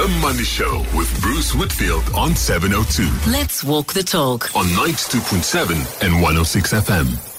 The Money Show with Bruce Whitfield on 702. Let's walk the talk. On 92.7 and 106 FM.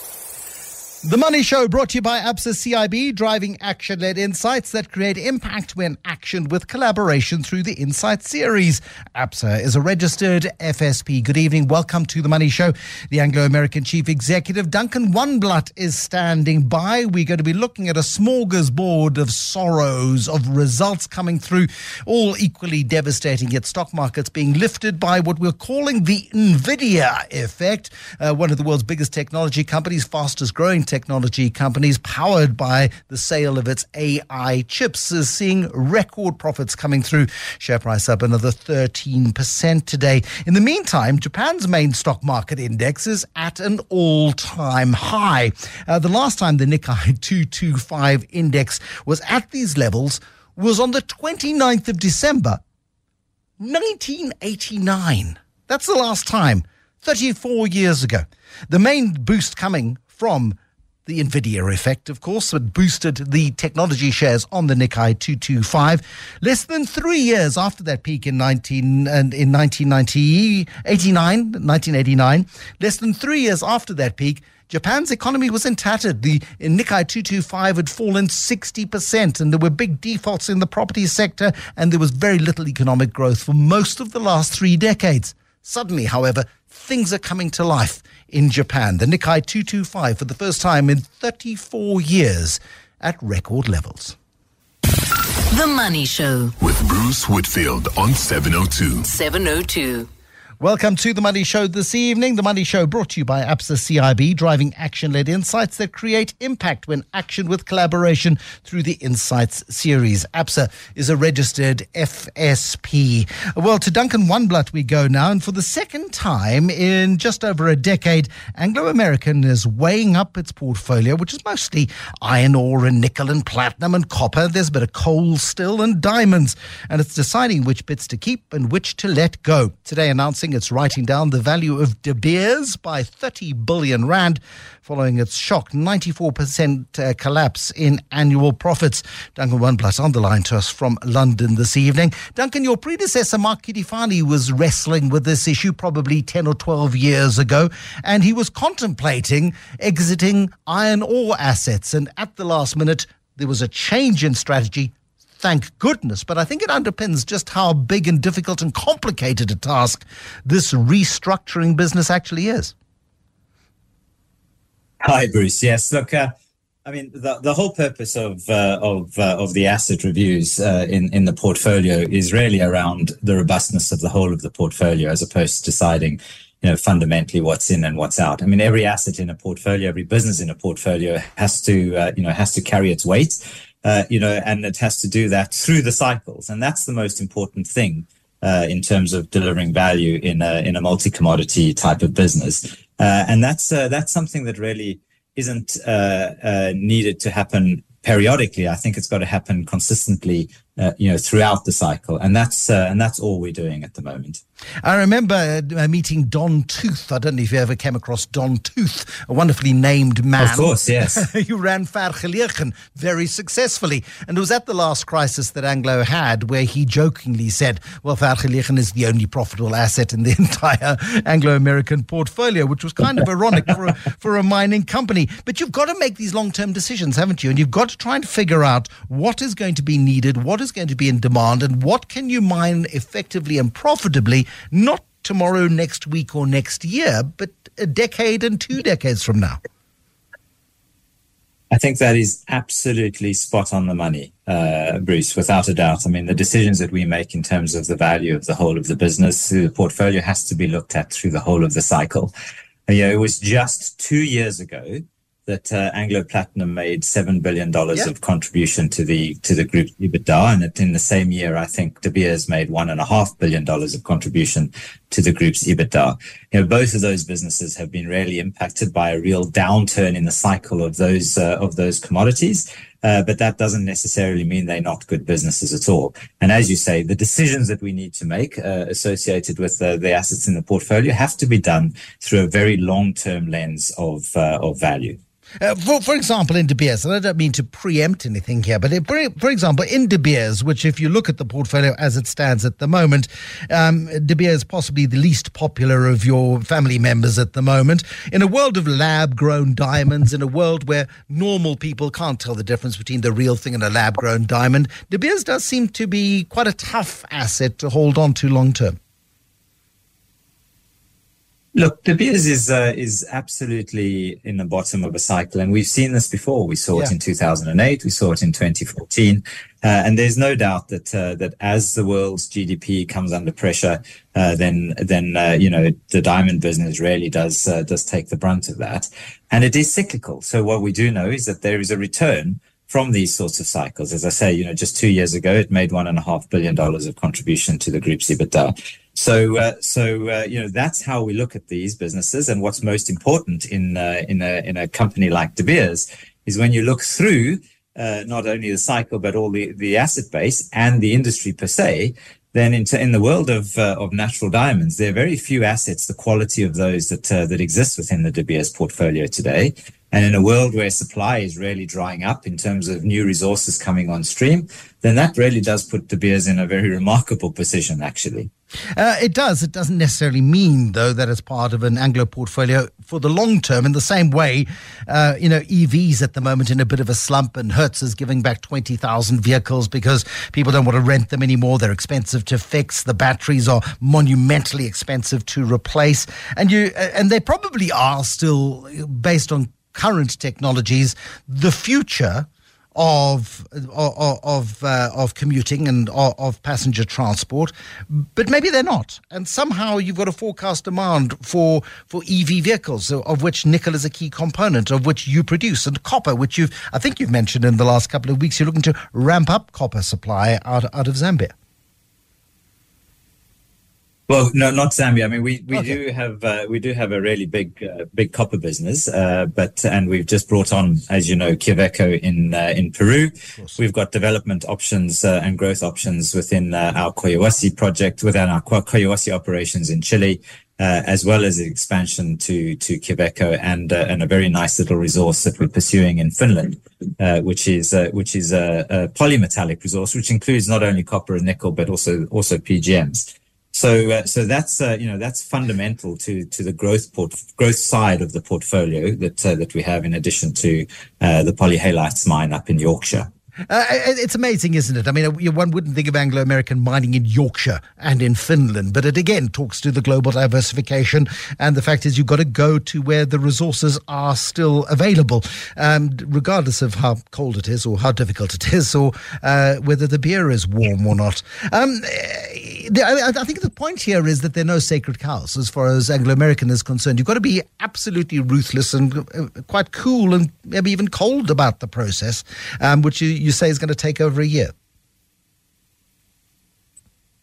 The Money Show brought to you by ABSA CIB, driving action led insights that create impact when actioned with collaboration through the Insight series. ABSA is a registered FSP. Good evening. Welcome to The Money Show. The Anglo American Chief Executive, Duncan Wanblad, is standing by. We're going to be looking at a smorgasbord of sorrows, of results coming through, all equally devastating, yet stock markets being lifted by what we're calling the NVIDIA effect, uh, one of the world's biggest technology companies, fastest growing technology companies powered by the sale of its AI chips is seeing record profits coming through. Share price up another 13% today. In the meantime, Japan's main stock market index is at an all time high. Uh, the last time the Nikkei 225 index was at these levels was on the 29th of December, 1989. That's the last time, 34 years ago. The main boost coming from the Nvidia effect, of course, that boosted the technology shares on the Nikkei 225. Less than three years after that peak in 19 and in 1989, 1989, less than three years after that peak, Japan's economy was in tattered. The Nikkei 225 had fallen 60%, and there were big defaults in the property sector, and there was very little economic growth for most of the last three decades. Suddenly, however, things are coming to life in Japan. The Nikkei 225 for the first time in 34 years at record levels. The Money Show with Bruce Whitfield on 702. 702. Welcome to the Money Show this evening. The Money Show brought to you by ABSA CIB, driving action led insights that create impact when action with collaboration through the Insights series. ABSA is a registered FSP. Well, to Duncan Wanblad we go now. And for the second time in just over a decade, Anglo American is weighing up its portfolio, which is mostly iron ore and nickel and platinum and copper. There's a bit of coal still and diamonds. And it's deciding which bits to keep and which to let go. Today, announcing it's writing down the value of De Beers by 30 billion rand following its shock 94% uh, collapse in annual profits. Duncan Wanblad on the line to us from London this evening. Duncan, your predecessor Mark Cutifani was wrestling with this issue probably 10 or 12 years ago, and he was contemplating exiting iron ore assets. And at the last minute, there was a change in strategy thank goodness. But I think it underpins just how big and difficult and complicated a task this restructuring business actually is. Hi, Bruce. Yes, look, uh, I mean, the, the whole purpose of uh, of uh, of the asset reviews uh, in in the portfolio is really around the robustness of the whole of the portfolio, as opposed to deciding, you know, fundamentally what's in and what's out. I mean, every asset in a portfolio, every business in a portfolio has to, uh, you know, has to carry its weight uh, you know, and it has to do that through the cycles. And that's the most important thing uh, in terms of delivering value in a, in a multi-commodity type of business. Uh, and that's, uh, that's something that really isn't uh, needed to happen periodically. I think it's got to happen consistently, you know, throughout the cycle. And that's, and that's all we're doing at the moment. I remember uh, meeting Don Tooth. I don't know if you ever came across Don Tooth, a wonderfully named man. Of course, yes. who ran Vergelegen very successfully. And it was at the last crisis that Anglo had where he jokingly said, well, Vergelegen is the only profitable asset in the entire Anglo-American portfolio, which was kind of ironic for, a, for a mining company. But you've got to make these long-term decisions, haven't you? And you've got to try and figure out what is going to be needed, what is going to be in demand, and what can you mine effectively and profitably not tomorrow, next week, or next year, but a decade and two decades from now. I think that is absolutely spot on the money, uh, Bruce, without a doubt. I mean, the decisions that we make in terms of the value of the whole of the business, the portfolio has to be looked at through the whole of the cycle. Know, it was just two years ago that uh, Anglo Platinum made seven billion dollars yeah. of contribution to the to the group's EBITDA, and in the same year, I think De Beers made one and a half billion dollars of contribution to the group's EBITDA. You know, both of those businesses have been really impacted by a real downturn in the cycle of those uh, of those commodities. Uh, but that doesn't necessarily mean they're not good businesses at all. And as you say, the decisions that we need to make uh, associated with uh, the assets in the portfolio have to be done through a very long-term lens of uh, of value. Uh, for, for example, in De Beers, and I don't mean to preempt anything here, but it, for, example, in De Beers, which if you look at the portfolio as it stands at the moment, um, De Beers is possibly the least popular of your family members at the moment. In a world of lab grown diamonds, in a world where normal people can't tell the difference between the real thing and a lab grown diamond, De Beers does seem to be quite a tough asset to hold on to long term. Look, De Beers is uh, is absolutely in the bottom of a cycle, and we've seen this before. We saw yeah. it in 2008, we saw it in 2014, uh, and there's no doubt that uh, that as the world's GDP comes under pressure, uh, then then uh, you know the diamond business really does uh, does take the brunt of that, and it is cyclical. So what we do know is that there is a return from these sorts of cycles. As I say, you know, just two years ago, it made one and a half billion dollars of contribution to the group's EBITDA. So, uh, so uh, you know, that's how we look at these businesses. And what's most important in uh, in a in a company like De Beers is when you look through uh, not only the cycle but all the the asset base and the industry per se. Then, in, in the world of uh, of natural diamonds, there are very few assets, the quality of those that uh, that exist within the De Beers portfolio today. And in a world where supply is really drying up in terms of new resources coming on stream, then that really does put De Beers in a very remarkable position, actually. Uh, it does. It doesn't necessarily mean, though, that it's part of an Anglo portfolio for the long term. In the same way, uh, you know, EVs at the moment in a bit of a slump, and Hertz is giving back 20,000 vehicles because people don't want to rent them anymore. They're expensive to fix. The batteries are monumentally expensive to replace. And, you, uh, and they probably are still, based on current technologies, the future of of of, uh, of commuting and of, of, passenger transport, but maybe they're not. And somehow you've got a forecast demand for for EV vehicles, of which nickel is a key component, of which you produce, and copper, which you've I think you've mentioned in the last couple of weeks. You're looking to ramp up copper supply out out of Zambia. Well, no, not Zambia. I mean, we, we okay. do have uh, we do have a really big uh, big copper business, uh, but and we've just brought on, as you know, Quellaveco in uh, in Peru. We've got development options uh, and growth options within uh, our Collahuasi project, within our Collahuasi operations in Chile, as well as expansion to to Quellaveco and and a very nice little resource that we're pursuing in Finland, which is which is a, a polymetallic resource, which includes not only copper and nickel but also also PGMs. So, uh, so that's uh, you know that's fundamental to to the growth port growth side of the portfolio that uh, that we have in addition to uh, the polyhalites mine up in Yorkshire. Uh, it's amazing, isn't it? I mean, one wouldn't think of Anglo American mining in Yorkshire and in Finland, but it again talks to the global diversification. And the fact is, you've got to go to where the resources are still available, um, regardless of how cold it is or how difficult it is or uh, whether the beer is warm or not. Um, I, think the point here is that there are no sacred cows as far as Anglo American is concerned. You've got to be absolutely ruthless and uh, quite cool and maybe even cold about the process, um, which you, you say is going to take over a year.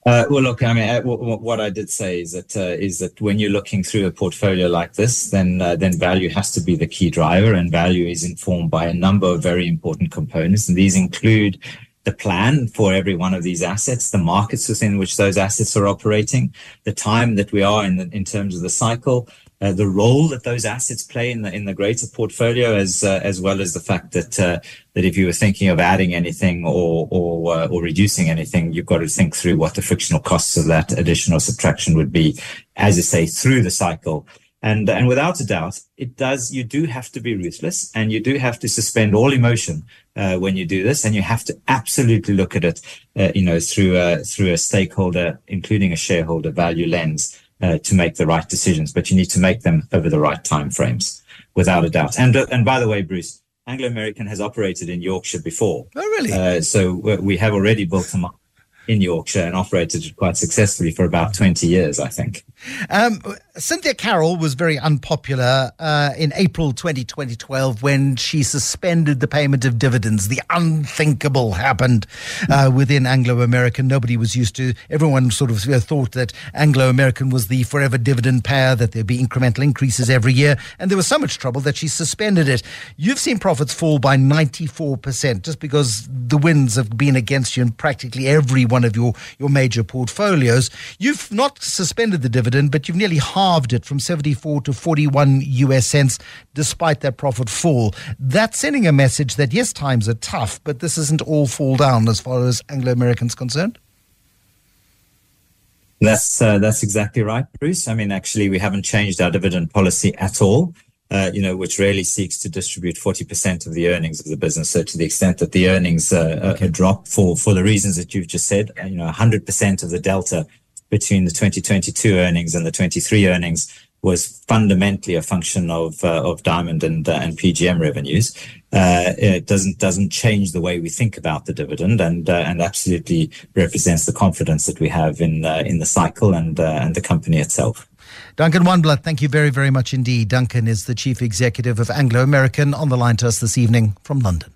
Uh, well, look, I mean, uh, what I did say is that uh, is that when you're looking through a portfolio like this, then uh, then value has to be the key driver, and value is informed by a number of very important components, and these include the plan for every one of these assets, the markets within which those assets are operating, the time that we are in the, in terms of the cycle, uh, the role that those assets play in the in the greater portfolio, as uh, as well as the fact that uh, that if you were thinking of adding anything or or uh, or reducing anything, you've got to think through what the frictional costs of that additional subtraction would be, as you say, through the cycle. And, and without a doubt, it does, you do have to be ruthless and you do have to suspend all emotion, uh, when you do this. And you have to absolutely look at it, uh, you know, through a, through a stakeholder, including a shareholder value lens, uh, to make the right decisions. But you need to make them over the right time frames, without a doubt. And, uh, and by the way, Bruce, Anglo American has operated in Yorkshire before. Oh, really? Uh, so we have already built a in Yorkshire and operated it quite successfully for about 20 years, I think. Um, Cynthia Carroll was very unpopular uh, in April 2012 when she suspended the payment of dividends. The unthinkable happened uh, within Anglo American. Nobody was used to, everyone sort of thought that Anglo American was the forever dividend payer, that there'd be incremental increases every year. And there was so much trouble that she suspended it. You've seen profits fall by 94% just because the winds have been against you in practically every one of your, your major portfolios. You've not suspended the dividend, but you've nearly halved it from 74 to 41 US cents, despite that profit fall. That's sending a message that yes, times are tough, but this isn't all fall down as far as Anglo American's concerned. That's uh, that's exactly right, Bruce. I mean, actually, we haven't changed our dividend policy at all. Uh, you know, which really seeks to distribute 40% of the earnings of the business. So to the extent that the earnings uh, okay. drop for, for the reasons that you've just said, you know, 100% of the delta between the 2022 earnings and the 23 earnings was fundamentally a function of uh, of diamond and uh, and PGM revenues. Uh, it doesn't doesn't change the way we think about the dividend, and uh, and absolutely represents the confidence that we have in uh, in the cycle and uh, and the company itself. Duncan Wanblad, thank you very very much indeed. Duncan is the chief executive of Anglo American on the line to us this evening from London.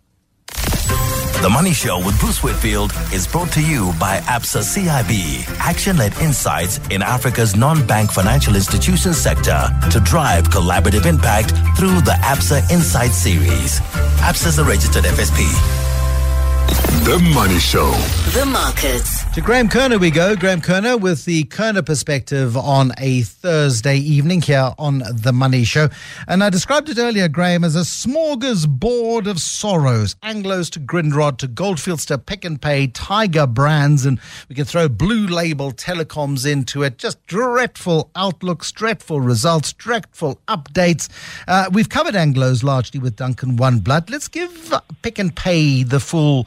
The Money Show with Bruce Whitfield is brought to you by ABSA CIB, action-led insights in Africa's non-bank financial institutions sector to drive collaborative impact through the ABSA Insight series. ABSA is a registered FSP. The Money Show. The markets. To Graham Kerner we go. Graham Kerner with the Kerner perspective on a Thursday evening here on The Money Show. And I described it earlier, Graham, as a smorgasbord of sorrows. Anglos to Grindrod to Goldfields to Pick n Pay, Tiger brands, and we can throw blue label telecoms into it. Just dreadful outlooks, dreadful results, dreadful updates. Uh, we've covered Anglos largely with Duncan Wanblad. Let's give Pick n Pay the full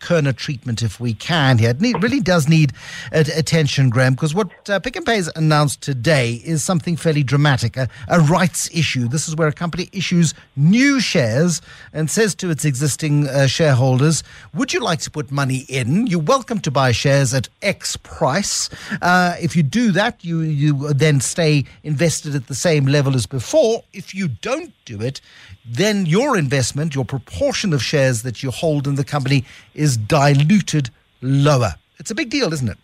Kerner treatment if we can here. It really does need attention, Graham, because what uh, Pick n Pay has announced today is something fairly dramatic a, a rights issue. This is where a company issues new shares and says to its existing uh, shareholders, Would you like to put money in? You're welcome to buy shares at X price. Uh, if you do that, you, you then stay invested at the same level as before. If you don't do it, then your investment, your proportion of shares that you hold in the company is diluted lower. It's a big deal, isn't it?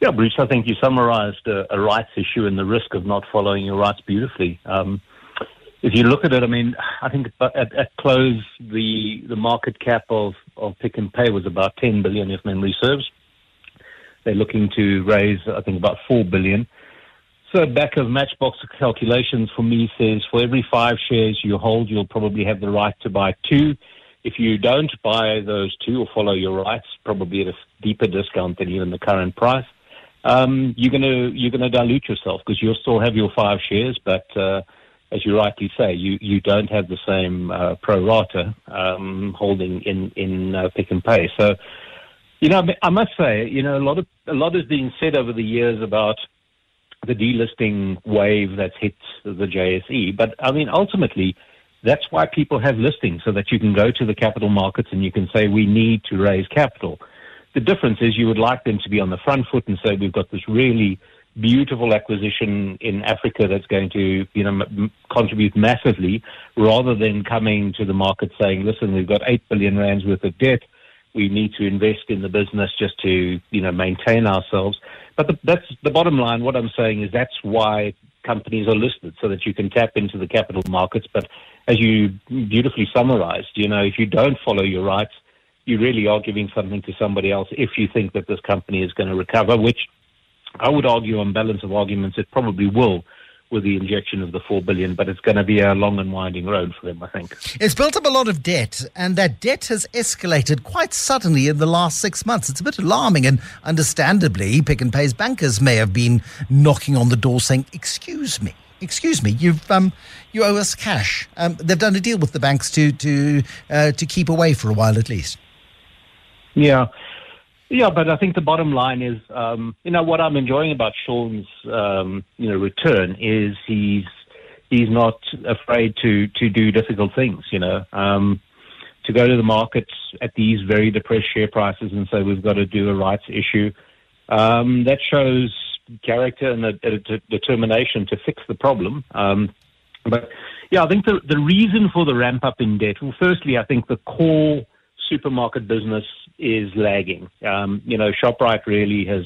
Yeah, Bruce, I think you summarized a, a rights issue and the risk of not following your rights beautifully. Um, if you look at it, I mean, I think at, at, close, the, the market cap of, of Pick n Pay was about 10 billion, if memory serves. They're looking to raise, I think, about 4 billion. So back of matchbox calculations for me says for every five shares you hold, you'll probably have the right to buy two. If you don't buy those two or follow your rights, probably at a deeper discount than even the current price, um, you're gonna you're gonna dilute yourself because you'll still have your five shares, but uh, as you rightly say, you, you don't have the same uh, pro rata um, holding in in uh, Pick n Pay. So, you know, I must say, you know, a lot of a lot is being said over the years about the delisting wave that's hit the JSE. But I mean, ultimately, that's why people have listings so that you can go to the capital markets and you can say, we need to raise capital. The difference is you would like them to be on the front foot and say, we've got this really beautiful acquisition in Africa that's going to, you know, m- contribute massively rather than coming to the market saying, listen, we've got 8 billion rands worth of debt. We need to invest in the business just to, you know, maintain ourselves. But the, that's the bottom line. What I'm saying is that's why companies are listed so that you can tap into the capital markets. But as you beautifully summarized, you know, if you don't follow your rights, you really are giving something to somebody else if you think that this company is going to recover, which I would argue on balance of arguments it probably will with the injection of the four billion, but it's going to be a long and winding road for them, I think. It's built up a lot of debt, and that debt has escalated quite suddenly in the last six months. It's a bit alarming, and understandably, Pick n Pay's bankers may have been knocking on the door saying, "Excuse me." Excuse me, you've um, you owe us cash. Um, they've done a deal with the banks to to uh, to keep away for a while at least. Yeah, yeah, but I think the bottom line is, um, you know, what I'm enjoying about Sean's, um, you know, return is he's he's not afraid to to do difficult things. You know, um, to go to the markets at these very depressed share prices and say we've got to do a rights issue. Um, that shows character and a, a, a, determination to fix the problem. Um, but yeah, I think the the reason for the ramp up in debt. Well, firstly, I think the core supermarket business is lagging. Um, you know, Shoprite really has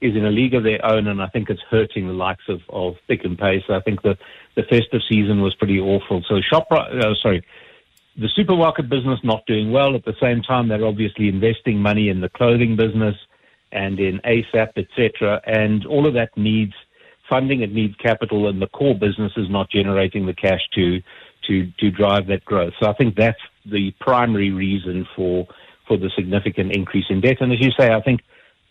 is in a league of their own, and I think it's hurting the likes of, of Pick n Pay. So I think the the festive season was pretty awful. So Shoprite, uh, sorry, the supermarket business not doing well. At the same time, they're obviously investing money in the clothing business and in ASAP, etc. And all of that needs funding. It needs capital, and the core business is not generating the cash to to to drive that growth. So I think that's the primary reason for for the significant increase in debt. And as you say, I think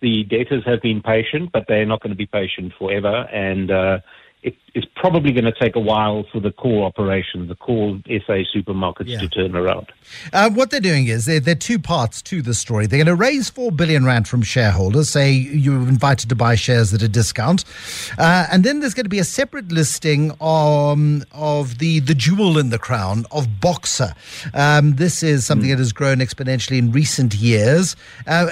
the debtors have been patient, but they're not going to be patient forever. And uh, it, it's probably going to take a while for the core operation, the core SA supermarkets Yeah. to turn around. Uh, what they're doing is there, there are two parts to the story. They're going to raise four billion rand from shareholders. Say you're invited to buy shares at a discount, uh, and then there's going to be a separate listing um, of the the jewel in the crown of Boxer. Um, this is something that has grown exponentially in recent years. Uh,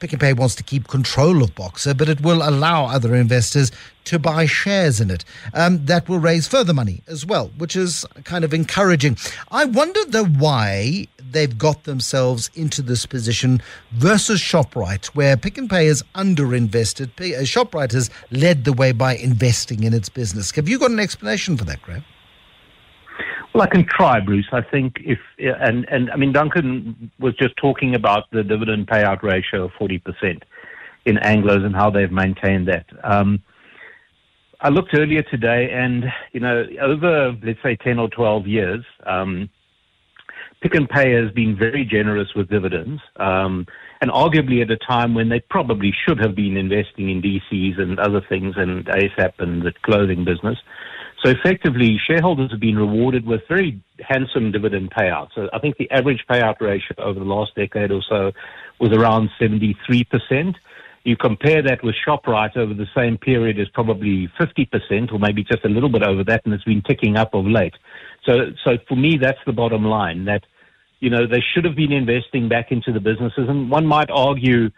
Pick n Pay wants to keep control of Boxer, but it will allow other investors to buy shares in it. Um, that will raise further money as well, which is kind of encouraging. I wonder though why they've got themselves into this position versus Shoprite, where Pick n Pay is underinvested. Uh, Shoprite has led the way by investing in its business. Have you got an explanation for that, Graham? Well, I can try, Bruce. I think if and and I mean Duncan was just talking about the dividend payout ratio of forty percent in Anglos and how they've maintained that. Um, I looked earlier today, and you know, over let's say ten or twelve years, um, Pick n Pay has been very generous with dividends, um, and arguably at a time when they probably should have been investing in DCs and other things and ASAP and the clothing business. So effectively, shareholders have been rewarded with very handsome dividend payouts. So I think the average payout ratio over the last decade or so was around 73%. You compare that with ShopRite over the same period is probably 50% or maybe just a little bit over that, and it's been ticking up of late. So, so for me, that's the bottom line that, you know, they should have been investing back into the businesses. And one might argue,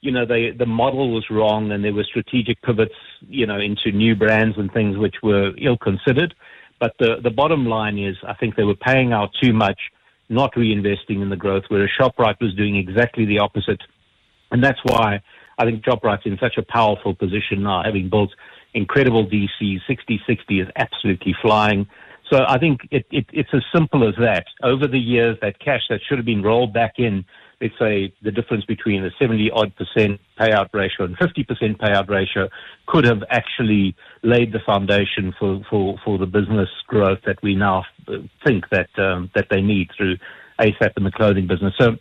you know, they, the model was wrong and there were strategic pivots, you know, into new brands and things which were ill considered. But the, the bottom line is, I think they were paying out too much, not reinvesting in the growth, whereas ShopRite was doing exactly the opposite. And that's why I think ShopRite's in such a powerful position now, having built incredible DCs. Sixty60 is absolutely flying. So I think it, it, it's as simple as that. Over the years, that cash that should have been rolled back in, let's say the difference between a 70 odd percent payout ratio and 50 percent payout ratio could have actually laid the foundation for, for, for the business growth that we now think that, um, that they need through ASAP and the clothing business. So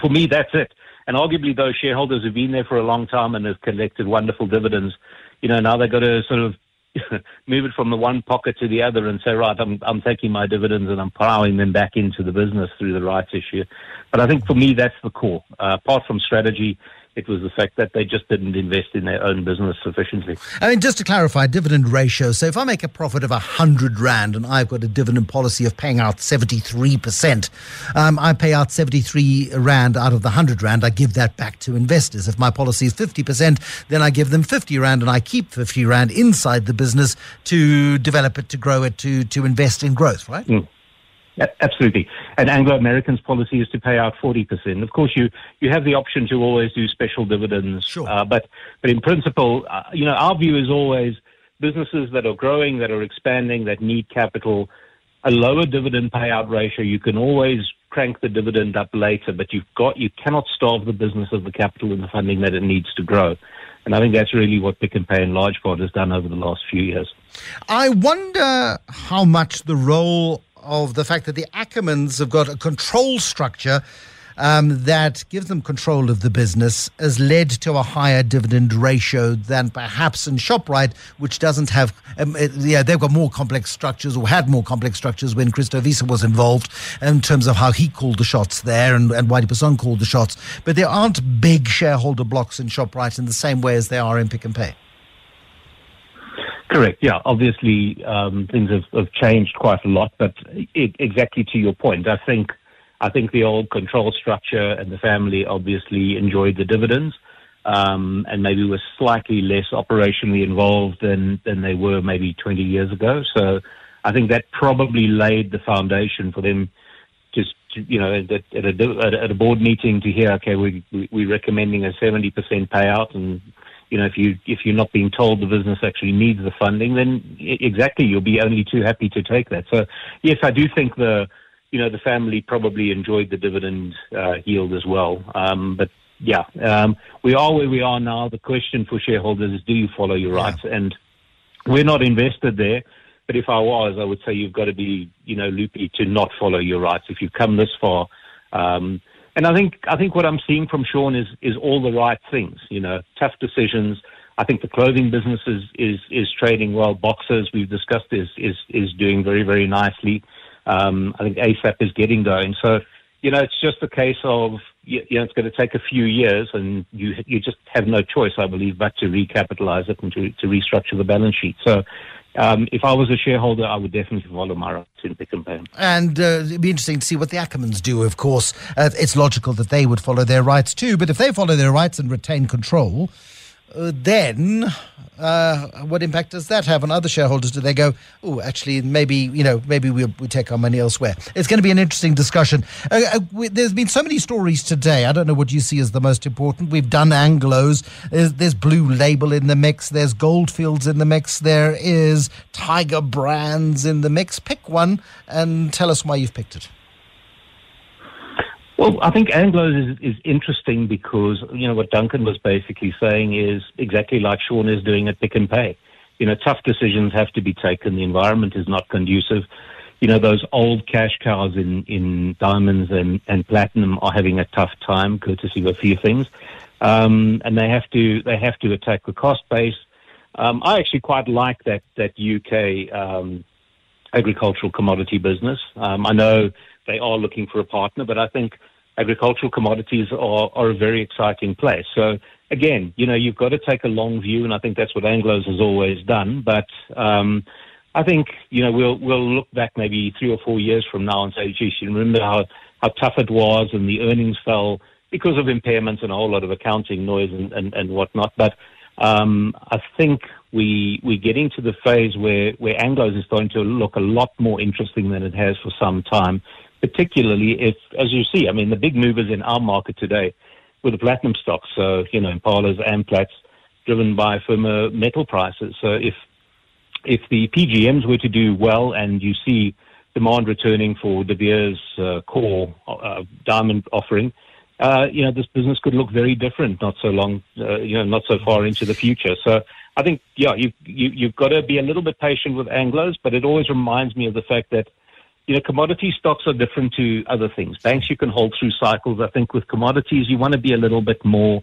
for me, that's it. And arguably, those shareholders have been there for a long time and have collected wonderful dividends. You know, now they've got to sort of move it from the one pocket to the other and say, right, I'm, I'm taking my dividends and I'm plowing them back into the business through the rights issue. But I think for me, that's the core. Uh, apart from strategy, it was the fact that they just didn't invest in their own business sufficiently. I mean, just to clarify, dividend ratio. So if I make a profit of 100 Rand and I've got a dividend policy of paying out 73%, um, I pay out 73 Rand out of the 100 Rand. I give that back to investors. If my policy is 50%, then I give them 50 Rand and I keep 50 Rand inside the business to develop it, to grow it, to, to invest in growth, right? Yeah, absolutely. And Anglo American's policy is to pay out 40%. Of course, you, you have the option to always do special dividends. Sure. Uh, but, but in principle, uh, you know, our view is always businesses that are growing, that are expanding, that need capital, a lower dividend payout ratio, you can always crank the dividend up later, but you've got, you cannot starve the business of the capital and the funding that it needs to grow. And I think that's really what Pick n Pay in large part has done over the last few years. I wonder how much the role of the fact that the Ackermans have got a control structure um, that gives them control of the business has led to a higher dividend ratio than perhaps in Shoprite, which doesn't have. Um, it- yeah, they've got more complex structures or had more complex structures when Christo Wiese was involved in terms of how he called the shots there and, and Whitey Basson called the shots. But there aren't big shareholder blocks in Shoprite in the same way as there are in Pick n Pay. Correct. Yeah. Obviously, um, things have, have changed quite a lot, but e exactly to your point, I think I think the old control structure and the family obviously enjoyed the dividends, um, and maybe were slightly less operationally involved than than they were maybe 20 years ago. So I think that probably laid the foundation for them just to, you know at, at a- at a board meeting to hear okay we, we we're recommending a 70% payout and you know if you if you're not being told the business actually needs the funding then exactly you'll be only too happy to take that so yes I do think the you know, the family probably enjoyed the dividend uh, yield as well. Um, but yeah, um, we are where we are now. The question for shareholders is, do you follow your Yeah. rights? And we're not invested there. But if I was, I would say you've got to be, you know, loopy to not follow your rights if you've come this far. Um, and I think I think what I'm seeing from Sean is is all the right things. You know, tough decisions. I think the clothing business is is, is trading well. Boxers we've discussed is is is doing very very nicely. Um, I think ASAP is getting going. So you know, it's just a case of you, you know it's going to take a few years, and you you just have no choice, I believe, but to recapitalize it and to to restructure the balance sheet. So. Um, if I was a shareholder, I would definitely follow my rights in Pick n Pay. And uh, it'd be interesting to see what the Ackermans do, of course. Uh, it's logical that they would follow their rights too, but if they follow their rights and retain control, then uh, what impact does that have on other shareholders? Do they go, oh, actually, maybe, you know, maybe we we take our money elsewhere? It's going to be an interesting discussion. Uh, uh, we, there's been so many stories today. I don't know what you see as the most important. We've done Anglos. There's, there's Blue Label in the mix. There's Goldfields in the mix. There is Tiger Brands in the mix. Pick one and tell us why you've picked it. Well, I think Anglos is, is interesting because, you know, what Duncan was basically saying is exactly like Sean is doing at Pick n Pay. You know, tough decisions have to be taken. The environment is not conducive. You know, those old cash cows in, in diamonds and, and platinum are having a tough time, courtesy of a few things. Um, and they have to, they have to attack the cost base. Um, I actually quite like that, that UK, um, agricultural commodity business. Um, I know they are looking for a partner, but I think agricultural commodities are, are a very exciting place. So again, you know, you've got to take a long view, and I think that's what Anglos has always done. But um, I think you know we'll we'll look back maybe three or four years from now and say, geez, you remember how how tough it was, and the earnings fell because of impairments and a whole lot of accounting noise and and, and whatnot. But um, I think we we're getting to the phase where where Anglos is starting to look a lot more interesting than it has for some time. Particularly if, as you see, I mean, the big movers in our market today were the platinum stocks. So you know, Impalas, Amplats, driven by firmer metal prices. So if if the PGMs were to do well and you see demand returning for De Beers uh, core uh, diamond offering, uh, you know, this business could look very different not so long, uh, you know, not so far into the future. So I think, yeah, you, you, you've got to be a little bit patient with Anglos, but it always reminds me of the fact that, you know, commodity stocks are different to other things. Banks you can hold through cycles. I think with commodities, you want to be a little bit more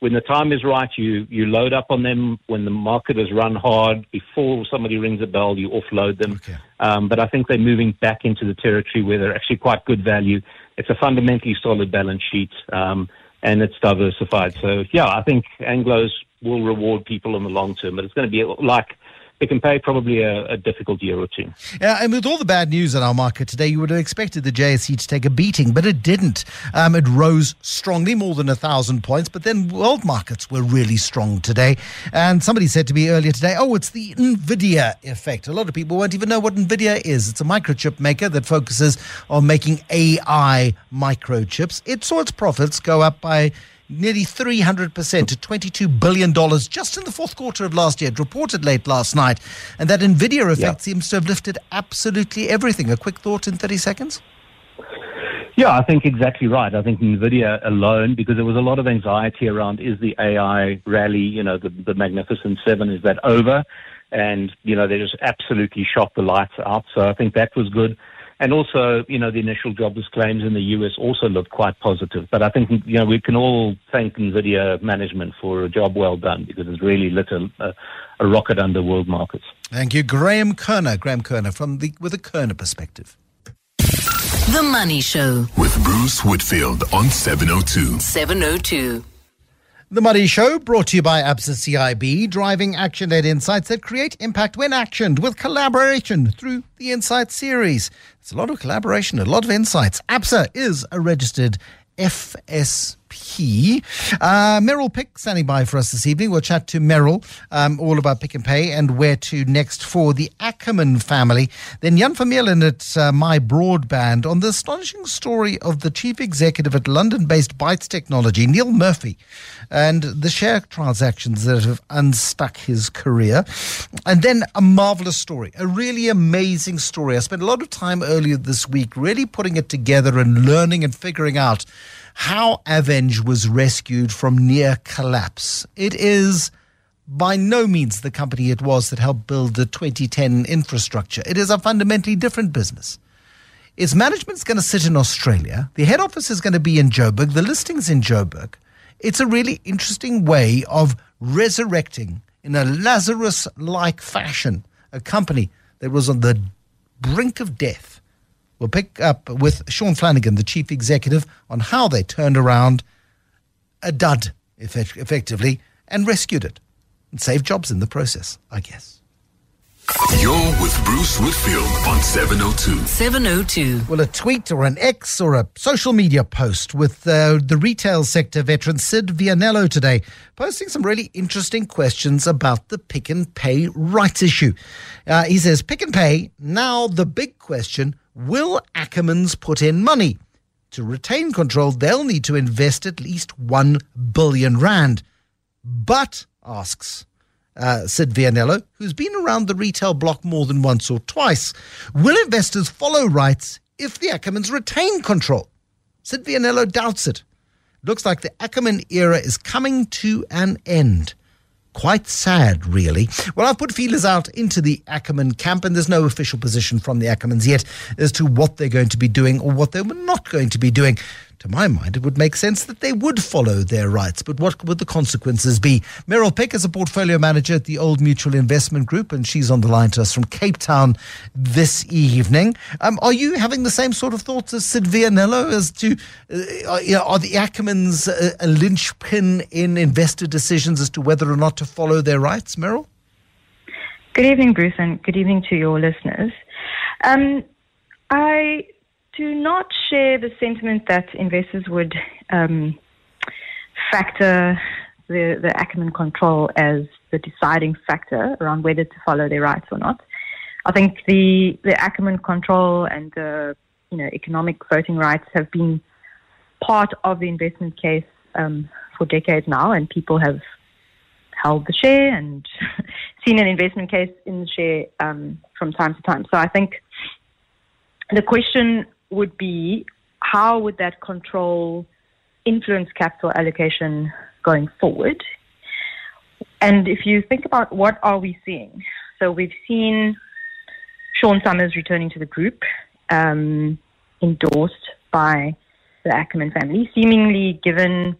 when the time is right, you, you load up on them. When the market has run hard, before somebody rings a bell, you offload them. Okay. Um, but I think they're moving back into the territory where they're actually quite good value. It's a fundamentally solid balance sheet, um, and it's diversified. So, yeah, I think Anglos will reward people in the long term, but it's going to be like Pick n Pay, probably a, a difficult year or two. Yeah, and with all the bad news in our market today, you would have expected the JSE to take a beating, but it didn't. Um, it rose strongly, more than a thousand points, but then world markets were really strong today. And somebody said to me earlier today, oh, it's the NVIDIA effect. A lot of people won't even know what NVIDIA is. It's a microchip maker that focuses on making AI microchips. It saw its profits go up by nearly 300% to $22 billion just in the fourth quarter of last year. It reported late last night. And that NVIDIA effect Yeah. seems to have lifted absolutely everything. A quick thought in 30 seconds? Yeah, I think exactly right. I think NVIDIA alone, because there was a lot of anxiety around is the AI rally, you know, the, the Magnificent Seven, is that over? And, you know, they just absolutely shot the lights out. So I think that was good. And also, you know, the initial jobless claims in the US also looked quite positive. But I think, you know, we can all thank NVIDIA management for a job well done because it's really lit a, a, a rocket under world markets. Thank you. Graham Kerner. Graham Kerner from the with a Kerner perspective. The Money Show. With Bruce Whitfield on 702. 702. The Money Show brought to you by ABSA CIB, driving action led insights that create impact when actioned with collaboration through the Insight series. It's a lot of collaboration, a lot of insights. ABSA is a registered FSP P. Uh, Meryl Pick standing by for us this evening. We'll chat to Meryl um, all about Pick and Pay and where to next for the Ackerman family. Then Jan Vermeulen at uh, MyBroadband on the astonishing story of the chief executive at London-based Bytes Technology, Neil Murphy, and the share transactions that have unstuck his career. And then a marvelous story, a really amazing story. I spent a lot of time earlier this week really putting it together and learning and figuring out how Aveng was rescued from near collapse. It is by no means the company it was that helped build the 2010 infrastructure. It is a fundamentally different business. Its management's going to sit in Australia. The head office is going to be in Joburg. The listing's in Joburg. It's a really interesting way of resurrecting in a Lazarus like fashion a company that was on the brink of death. We'll pick up with Sean Flanagan, the chief executive, on how they turned around a dud, effect- effectively, and rescued it and saved jobs in the process, I guess. You're with Bruce Whitfield on 702. 702. Well, a tweet or an X or a social media post with uh, the retail sector veteran Sid Vianello today, posting some really interesting questions about the Pick n Pay rights issue. Uh, he says, Pick n Pay, now the big question will Ackermans put in money? To retain control, they'll need to invest at least 1 billion rand. But, asks uh, Sid Vianello, who's been around the retail block more than once or twice. Will investors follow rights if the Ackermans retain control? Sid Vianello doubts it. Looks like the Ackerman era is coming to an end. Quite sad, really. Well, I've put feelers out into the Ackerman camp, and there's no official position from the Ackermans yet as to what they're going to be doing or what they're not going to be doing to my mind, it would make sense that they would follow their rights. But what would the consequences be? Meryl Pick is a portfolio manager at the Old Mutual Investment Group, and she's on the line to us from Cape Town this evening. Um, are you having the same sort of thoughts as Sid Vianello as to uh, you know, are the Ackermans a, a linchpin in investor decisions as to whether or not to follow their rights, Meryl? Good evening, Bruce, and good evening to your listeners. Um, I do not share the sentiment that investors would um, factor the, the Ackerman control as the deciding factor around whether to follow their rights or not. I think the, the Ackerman control and the you know, economic voting rights have been part of the investment case um, for decades now, and people have held the share and seen an investment case in the share um, from time to time. So I think the question would be how would that control influence capital allocation going forward? And if you think about what are we seeing, so we've seen Sean Summers returning to the group, um, endorsed by the Ackerman family, seemingly given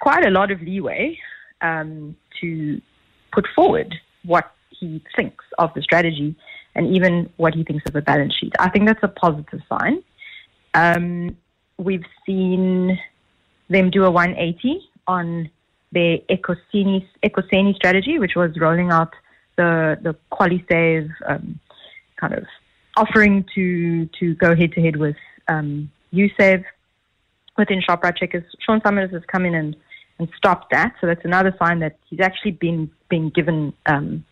quite a lot of leeway um, to put forward what he thinks of the strategy and even what he thinks of the balance sheet. I think that's a positive sign. Um, we've seen them do a 180 on their Ekuseni, strategy, which was rolling out the the QualiSave um, kind of offering to to go head to head with um, USave within Shoprite Checkers. Sean Summers has come in and, and stopped that, so that's another sign that he's actually been been given um,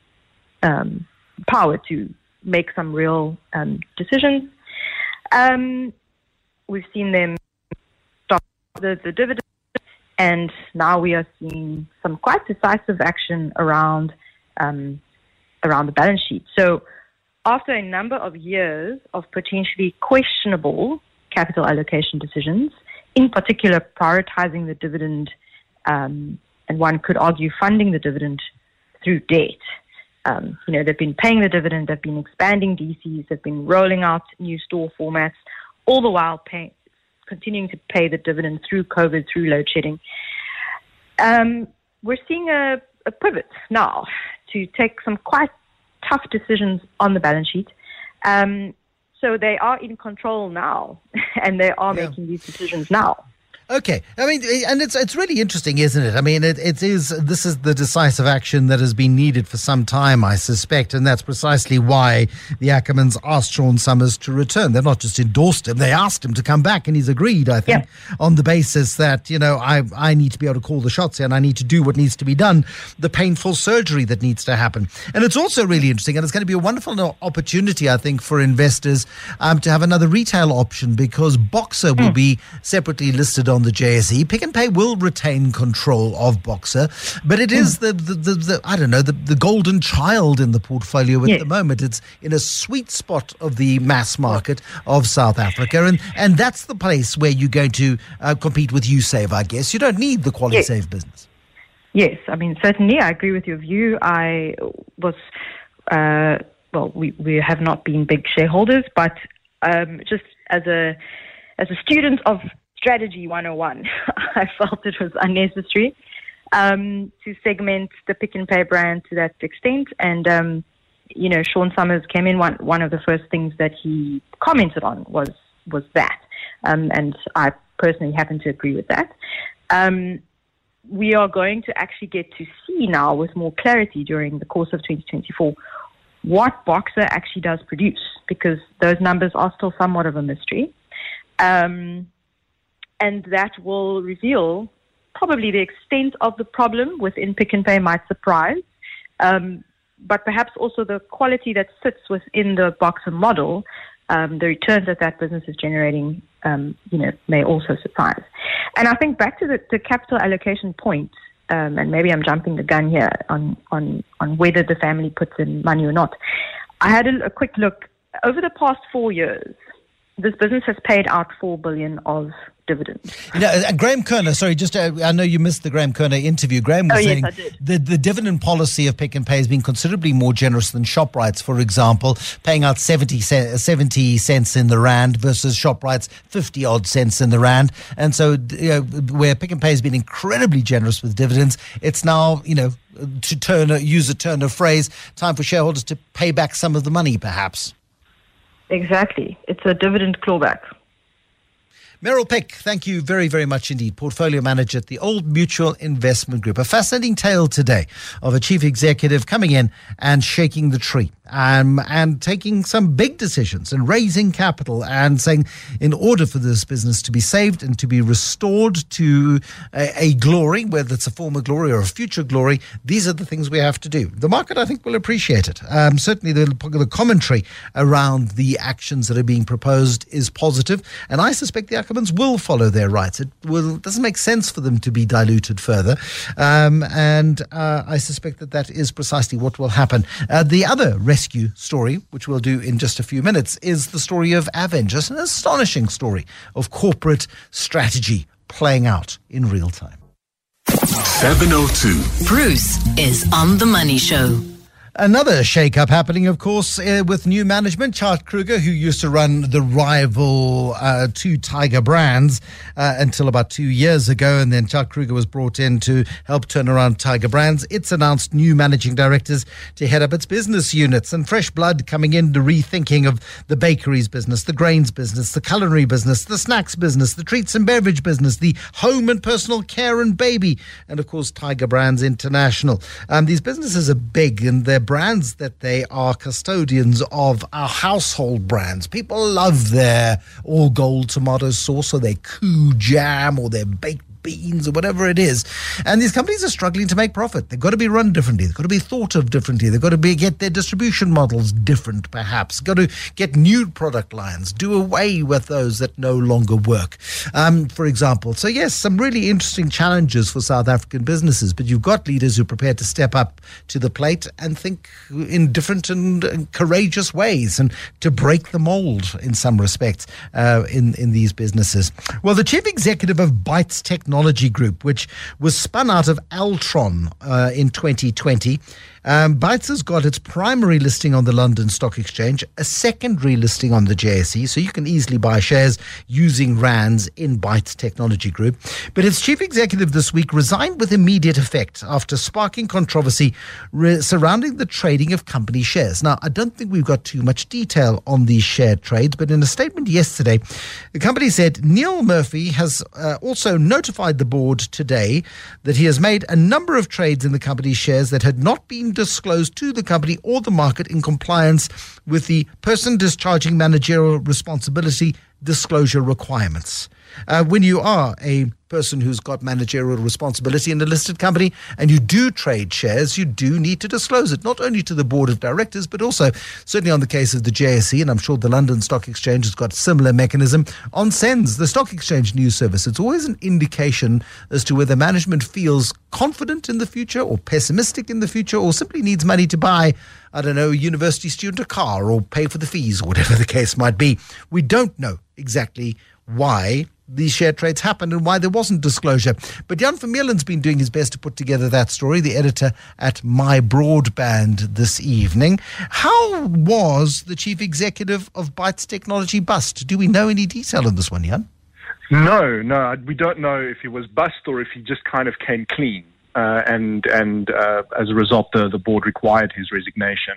um, power to make some real um, decisions. Um, we've seen them stop the, the dividend, and now we are seeing some quite decisive action around um, around the balance sheet. So, after a number of years of potentially questionable capital allocation decisions, in particular prioritizing the dividend, um, and one could argue funding the dividend through debt. Um, you know, they've been paying the dividend, they've been expanding DCs, they've been rolling out new store formats, all the while pay, continuing to pay the dividend through COVID, through load shedding. Um, we're seeing a, a, pivot now to take some quite tough decisions on the balance sheet. Um, so they are in control now, and they are yeah. making these decisions now. Okay, I mean, and it's it's really interesting, isn't it? I mean, it, it is this is the decisive action that has been needed for some time, I suspect, and that's precisely why the Ackermans asked Sean Summers to return. They've not just endorsed him; they asked him to come back, and he's agreed. I think on the basis that you know I I need to be able to call the shots here, and I need to do what needs to be done, the painful surgery that needs to happen, and it's also really interesting, and it's going to be a wonderful opportunity, I think, for investors um, to have another retail option because Boxer will be separately listed on the JSE. Pick n Pay will retain control of Boxer, but it is the, the, the, the I don't know the, the golden child in the portfolio at Yes. the moment. It's in a sweet spot of the mass market of South Africa, and and that's the place where you're going to uh, compete with USave. I guess you don't need the quality Yes. save business. Yes, I mean, certainly, I agree with your view. I was, uh, well, we, we have not been big shareholders, but um, just as a as a student of strategy 101, I felt it was unnecessary um, to segment the Pick n Pay brand to that extent. And um, you know, Sean Summers came in. One one of the first things that he commented on was was that, um, and I personally happen to agree with that. Um, we are going to actually get to see now with more clarity during the course of 2024 what Boxer actually does produce because those numbers are still somewhat of a mystery. Um, and that will reveal probably the extent of the problem within Pick n Pay might surprise, um, but perhaps also the quality that sits within the Boxer model. Um, the returns that that business is generating, um, you know, may also surprise. And I think back to the, the capital allocation point, um, and maybe I'm jumping the gun here on, on, on whether the family puts in money or not. I had a, a quick look. Over the past four years, this business has paid out four billion of dividends. You know, uh, Graham Kerner, sorry, just uh, I know you missed the Graham Kerner interview. Graham was Oh, saying did. the the dividend policy of Pick n Pay has been considerably more generous than Shoprite's, for example, paying out 70, ce- 70 cents in the rand versus Shoprite's 50 odd cents in the rand. And so, you know, where Pick n Pay has been incredibly generous with dividends, it's now, you know, to turn a, use a turn of phrase, time for shareholders to pay back some of the money, perhaps. Exactly. It's a dividend clawback. Meryl Pick, thank you very, very much indeed. Portfolio manager at the Old Mutual Investment Group. A fascinating tale today of a chief executive coming in and shaking the tree um, and taking some big decisions and raising capital and saying, in order for this business to be saved and to be restored to a, a glory, whether it's a former glory or a future glory, these are the things we have to do. The market, I think, will appreciate it. Um, certainly, the, the commentary around the actions that are being proposed is positive, and I suspect the Ackermans will follow their rights. It will doesn't make sense for them to be diluted further, um, and uh, I suspect that that is precisely what will happen. Uh, the other rescue story, which we'll do in just a few minutes, is the story of Avengers, an astonishing story of corporate strategy playing out in real time. 702. Bruce is on the Money Show. Another shake-up happening, of course, uh, with new management. Tjaart Kruger, who used to run the rival uh, two Tiger brands uh, until about two years ago, and then Tjaart Kruger was brought in to help turn around Tiger brands. It's announced new managing directors to head up its business units, and fresh blood coming in, to rethinking of the bakeries business, the grains business, the culinary business, the snacks business, the treats and beverage business, the home and personal care and baby, and of course Tiger Brands International. Um, these businesses are big, and they're brands that they are custodians of our household brands. People love their all gold tomato sauce or their Koo jam or their baked beans or whatever it is. And these companies are struggling to make profit. They've got to be run differently. They've got to be thought of differently. They've got to be get their distribution models different, perhaps. Got to get new product lines. Do away with those that no longer work, um, for example. So yes, some really interesting challenges for South African businesses. But you've got leaders who are prepared to step up to the plate and think in different and, and courageous ways and to break the mold in some respects uh, in in these businesses. Well, the chief executive of Bytes Technology Technology Group, which was spun out of Altron uh, in 2020. Um, Bytes has got its primary listing on the London Stock Exchange, a secondary listing on the JSE, so you can easily buy shares using RANDs in Bytes Technology Group. But its chief executive this week resigned with immediate effect after sparking controversy re- surrounding the trading of company shares. Now, I don't think we've got too much detail on these share trades, but in a statement yesterday, the company said Neil Murphy has uh, also notified the board today that he has made a number of trades in the company's shares that had not been disclosed to the company or the market in compliance with the person discharging managerial responsibility disclosure requirements. Uh, when you are a person who's got managerial responsibility in a listed company and you do trade shares, you do need to disclose it, not only to the board of directors, but also, certainly on the case of the JSE, and I'm sure the London Stock Exchange has got similar mechanism, on SENS, the Stock Exchange News Service. It's always an indication as to whether management feels confident in the future or pessimistic in the future or simply needs money to buy, I don't know, a university student a car or pay for the fees or whatever the case might be. We don't know exactly why these share trades happened and why there wasn't disclosure. But Jan Vermeulen's been doing his best to put together that story, the editor at MyBroadband this evening. How was the chief executive of Bytes Technology bust? Do we know any detail on this one, Jan? No, no, we don't know if he was bust or if he just kind of came clean. Uh, and and uh, as a result, the, the board required his resignation.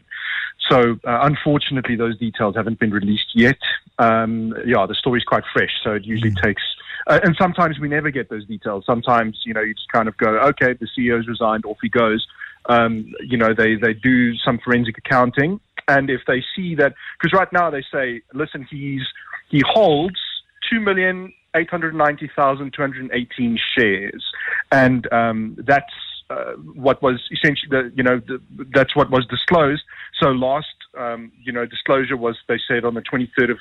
So uh, unfortunately, those details haven't been released yet. Um, yeah, the story's quite fresh, so it usually mm. takes. Uh, and sometimes we never get those details. Sometimes you know you just kind of go, okay, the CEO's resigned, off he goes. Um, you know they they do some forensic accounting, and if they see that, because right now they say, listen, he's he holds two million eight hundred ninety thousand two hundred eighteen shares. And um, that's uh, what was essentially the, you know, the, that's what was disclosed. So last, um, you know, disclosure was, they said, on the 23rd of,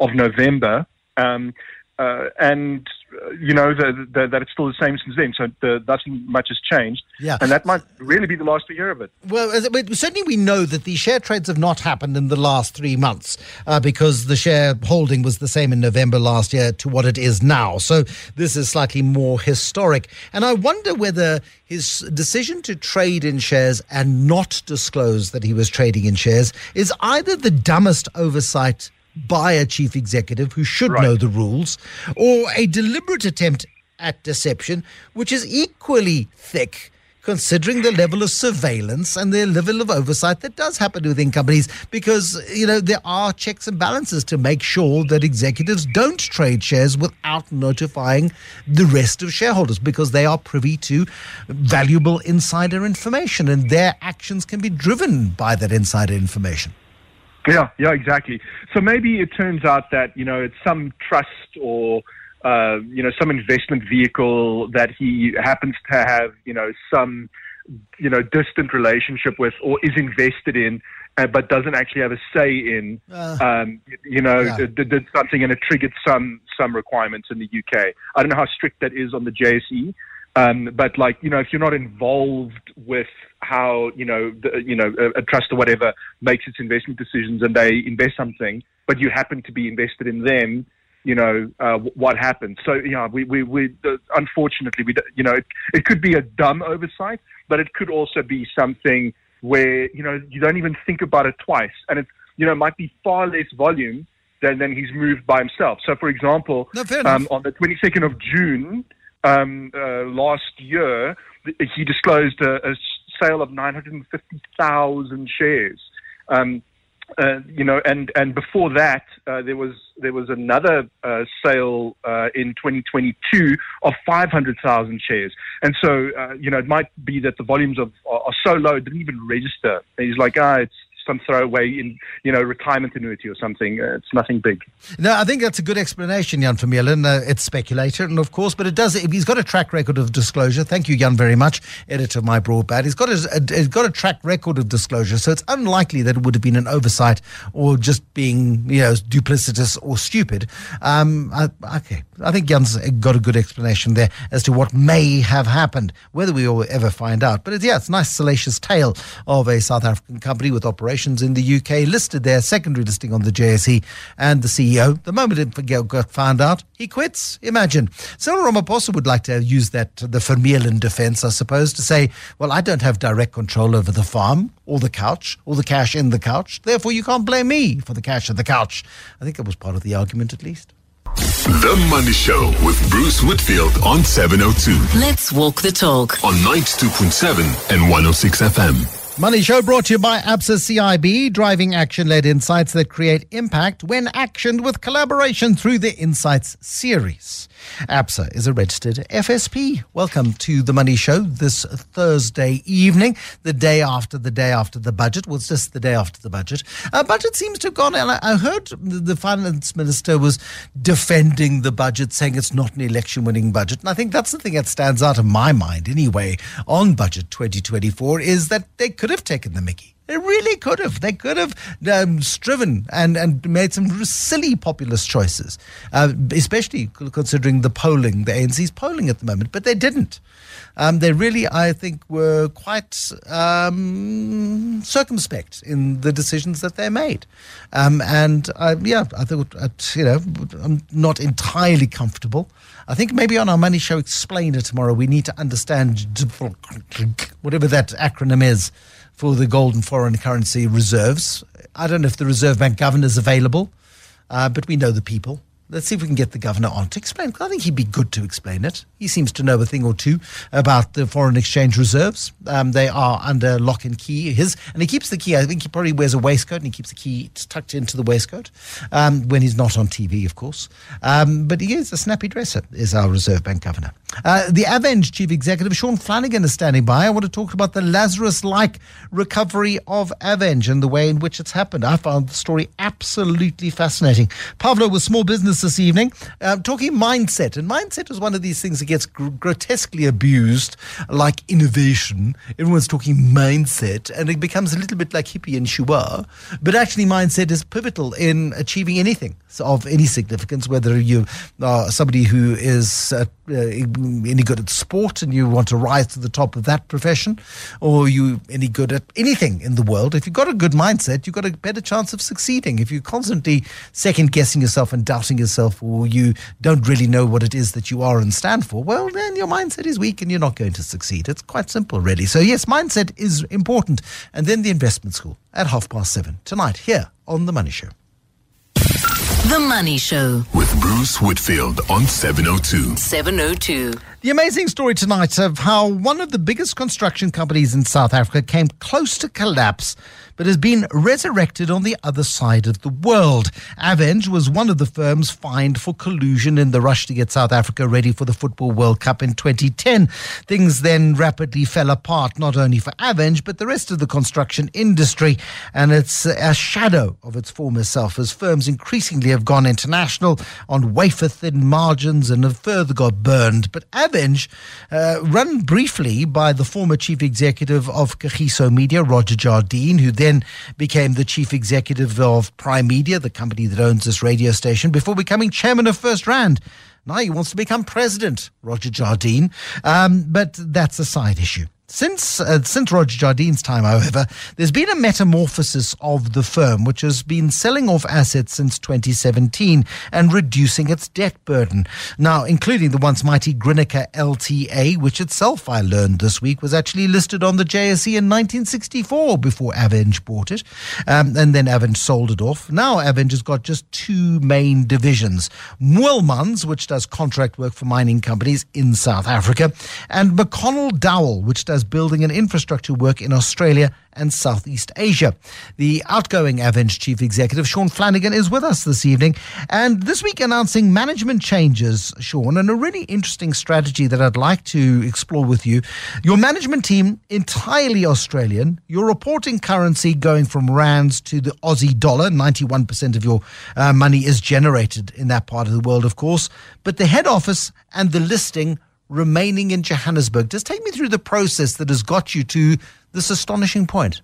of November. Um, uh, and uh, you know the, the, that it's still the same since then. So the, nothing much has changed. Yeah, and that might really be the last we hear of it. Well, certainly we know that the share trades have not happened in the last three months uh, because the share holding was the same in November last year to what it is now. So this is slightly more historic. And I wonder whether his decision to trade in shares and not disclose that he was trading in shares is either the dumbest oversight by a chief executive who should right. know the rules, or a deliberate attempt at deception, which is equally thick considering the level of surveillance and the level of oversight that does happen within companies because you know there are checks and balances to make sure that executives don't trade shares without notifying the rest of shareholders because they are privy to valuable insider information and their actions can be driven by that insider information yeah, yeah, exactly. So maybe it turns out that you know it's some trust or uh, you know some investment vehicle that he happens to have you know some you know distant relationship with or is invested in, uh, but doesn't actually have a say in. Uh, um, you know, yeah. did, did something and it triggered some some requirements in the UK. I don't know how strict that is on the JSE. Um, but like you know, if you're not involved with how you know the, you know a, a, trust or whatever makes its investment decisions, and they invest something, but you happen to be invested in them, you know uh, what happens. So yeah, we we, we uh, unfortunately we you know it, it could be a dumb oversight, but it could also be something where you know you don't even think about it twice, and it you know might be far less volume than than he's moved by himself. So for example, no, um, on the 22nd of June um, uh, last year, he disclosed a, a sale of 950,000 shares. Um, uh, you know, and, and before that, uh, there was there was another uh, sale uh, in 2022 of 500,000 shares, and so uh, you know it might be that the volumes of are, are so low it didn't even register. And he's like, ah, it's some throwaway in you know retirement annuity or something. Uh, it's nothing big. No, I think that's a good explanation, Jan Vermeulen. Uh, it's speculated, and of course, but it does. He's got a track record of disclosure. Thank you, Jan, very much, editor of MyBroadband. He's got a, a, he's got a track record of disclosure, so it's unlikely that it would have been an oversight or just being you know duplicitous or stupid. Um, I, okay, I think Jan's got a good explanation there as to what may have happened. Whether we will ever find out, but it's, yeah, it's a nice salacious tale of a South African company with operations operations in the UK, listed their secondary listing on the JSE, and the CEO, the moment it got found out, he quits. Imagine. Cyril Ramaphosa would like to use that, the Vermeulen defense, I suppose, to say, well, I don't have direct control over the farm or the couch or the cash in the couch. Therefore, you can't blame me for the cash in the couch. I think that was part of the argument, at least. The Money Show with Bruce Whitfield on 702. Let's walk the talk. On 92.7 and 106 FM. Money Show brought to you by ABSA CIB, driving action led insights that create impact when actioned with collaboration through the Insights series. ABSA is a registered FSP. Welcome to the Money Show this Thursday evening, the day after the day after the budget. Well, it's just the day after the budget. Uh, budget seems to have gone. And I heard the finance minister was defending the budget, saying it's not an election winning budget. And I think that's the thing that stands out in my mind, anyway, on budget 2024 is that they could have taken the mickey. They really could have. They could have um, striven and, and made some silly populist choices, uh, especially considering the polling, the ANC's polling at the moment, but they didn't. Um, they really, I think, were quite um, circumspect in the decisions that they made. Um, and uh, yeah, I think, uh, you know, I'm not entirely comfortable. I think maybe on our Money Show Explainer tomorrow, we need to understand whatever that acronym is for the golden foreign currency reserves. I don't know if the Reserve Bank governor is available, uh, but we know the people. Let's see if we can get the governor on to explain. I think he'd be good to explain it. He seems to know a thing or two about the foreign exchange reserves. Um, they are under lock and key. His and he keeps the key. I think he probably wears a waistcoat and he keeps the key tucked into the waistcoat um, when he's not on TV, of course. Um, but he is a snappy dresser. Is our Reserve Bank governor. Uh, the Aveng chief executive Sean Flanagan is standing by. I want to talk about the Lazarus-like recovery of Aveng and the way in which it's happened. I found the story absolutely fascinating. Pavlo with small business this evening, uh, talking mindset. And mindset is one of these things that gets gr- grotesquely abused, like innovation. Everyone's talking mindset, and it becomes a little bit like hippie and shua. But actually, mindset is pivotal in achieving anything of any significance, whether you are somebody who is uh, uh, any good at sport and you want to rise to the top of that profession, or you any good at anything in the world. If you've got a good mindset, you've got a better chance of succeeding. If you're constantly second guessing yourself and doubting yourself, or you don't really know what it is that you are and stand for, well, then your mindset is weak and you're not going to succeed. It's quite simple, really. So, yes, mindset is important. And then the investment school at half past seven tonight here on The Money Show. The Money Show with Bruce Whitfield on 702. 702. The amazing story tonight of how one of the biggest construction companies in South Africa came close to collapse but has been resurrected on the other side of the world. Aveng was one of the firms fined for collusion in the rush to get South Africa ready for the Football World Cup in 2010. Things then rapidly fell apart, not only for Aveng, but the rest of the construction industry. And it's a shadow of its former self as firms increasingly have gone international on wafer thin margins and have further got burned. But Uh, run briefly by the former chief executive of Kagiso Media, Roger Jardine, who then became the chief executive of Prime Media, the company that owns this radio station, before becoming chairman of FirstRand. Now he wants to become president, Roger Jardine. Um, but that's a side issue. Since uh, since Roger Jardine's time, however, there's been a metamorphosis of the firm, which has been selling off assets since 2017 and reducing its debt burden. Now, including the once mighty Grinaker LTA, which itself, I learned this week, was actually listed on the JSE in 1964 before Aveng bought it, um, and then Aveng sold it off. Now Aveng has got just two main divisions: Moolmans, which does contract work for mining companies in South Africa, and McConnell Dowell, which does as building and infrastructure work in Australia and Southeast Asia. The outgoing Aveng chief executive, Sean Flanagan, is with us this evening. And this week announcing management changes, Sean, and a really interesting strategy that I'd like to explore with you. Your management team, entirely Australian, your reporting currency going from rands to the Aussie dollar. 91% of your uh, money is generated in that part of the world, of course. But the head office and the listing remaining in Johannesburg. Just take me through the process that has got you to this astonishing point.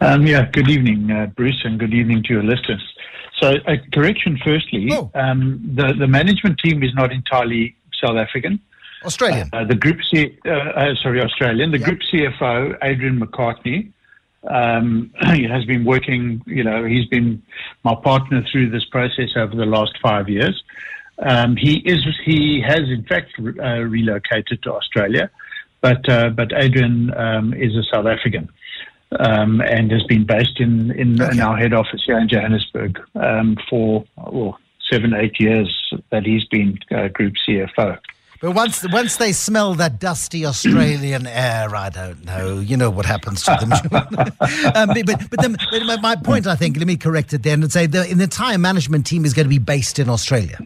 Um, yeah, good evening, uh, Bruce, and good evening to your listeners. So, a correction firstly, oh. um, the, the management team is not entirely South African. Australian. Uh, the group C, uh, uh sorry, Australian. The yep. group CFO, Adrian McCartney, um, has been working, you know, he's been my partner through this process over the last five years. Um, he is, he has in fact uh, relocated to Australia, but uh, but Adrian um, is a South African. Um, and has been based in, in, okay. in, our head office here in Johannesburg um, for well, seven, eight years that he's been uh, group CFO. But once once they smell that dusty Australian air, I don't know. You know what happens to them. um, but but, then, but my point, I think, let me correct it then and say the, the entire management team is going to be based in Australia.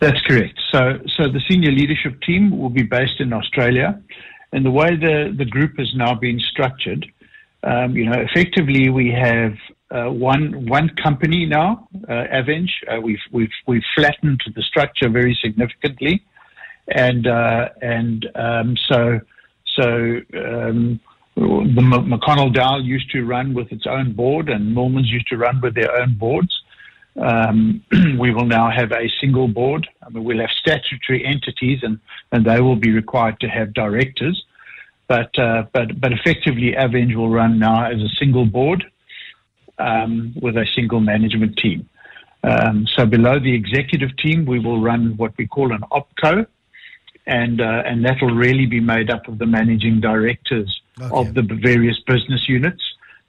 That's correct. So so the senior leadership team will be based in Australia, and the way the the group has now been structured, um, you know, effectively we have uh, one one company now, uh, Aveng. Uh, we've we've we've flattened the structure very significantly and uh, and um, so so um, the McConnell Dowell used to run with its own board, and Moolmans used to run with their own boards. Um, we will now have a single board. I mean, we'll have statutory entities, and, and they will be required to have directors. But uh, but but effectively, Aveng will run now as a single board um, with a single management team. Um, so below the executive team, we will run what we call an opco, and uh, and that will really be made up of the managing directors okay. of the various business units.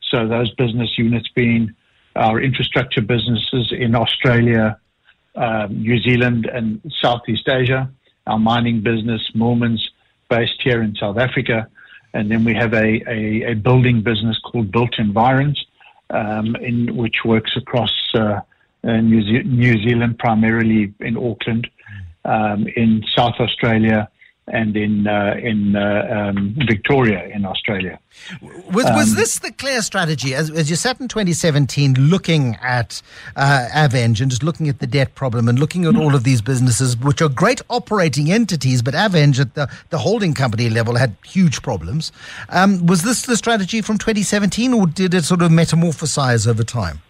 So those business units being our infrastructure businesses in Australia, um, New Zealand, and Southeast Asia. Our mining business, Moolmans, based here in South Africa, and then we have a, a, a building business called Built Environs, um, in which works across uh, uh New, Ze- New Zealand, primarily in Auckland um, in South Australia and in uh, in uh, um, Victoria in Australia. Was, was um, this the clear strategy as, as you sat in 2017 looking at uh, Aveng and just looking at the debt problem and looking at all of these businesses, which are great operating entities, but Aveng at the, the holding company level had huge problems. Um, was this the strategy from 2017 or did it sort of metamorphosize over time?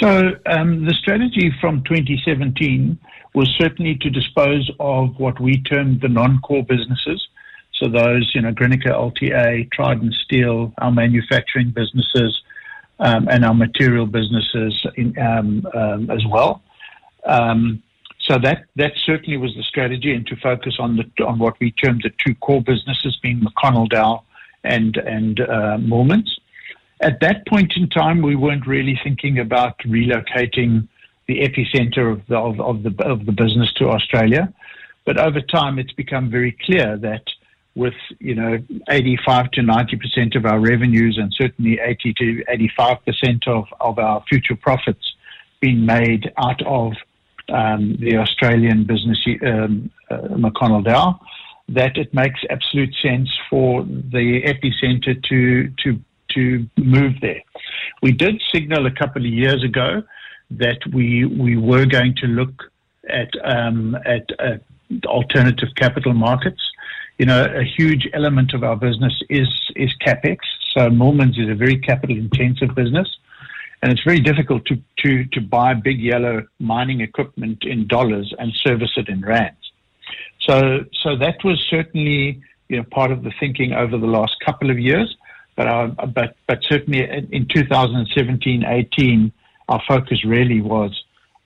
So um, the strategy from 2017 was certainly to dispose of what we termed the non-core businesses. So those, you know, Grinaker, LTA, Trident Steel, our manufacturing businesses, um, and our material businesses in, um, um, as well. Um, so that that certainly was the strategy, and to focus on the on what we termed the two core businesses, being McConnell Dow and and uh, Moolmans. At that point in time, we weren't really thinking about relocating the epicenter of the, of, of, the, of the business to Australia. But over time, it's become very clear that with you know 85 to 90 percent of our revenues and certainly 80 to 85 percent of, of our future profits being made out of um, the Australian business um, uh, McConnell Dowell, that it makes absolute sense for the epicenter to to to move there. We did signal a couple of years ago that we we were going to look at um, at uh, alternative capital markets. You know, a huge element of our business is is capex. So Moolmans is a very capital intensive business, and it's very difficult to to to buy big yellow mining equipment in dollars and service it in rands. So so that was certainly you know part of the thinking over the last couple of years. But uh, but but certainly in 2017, 18 our focus really was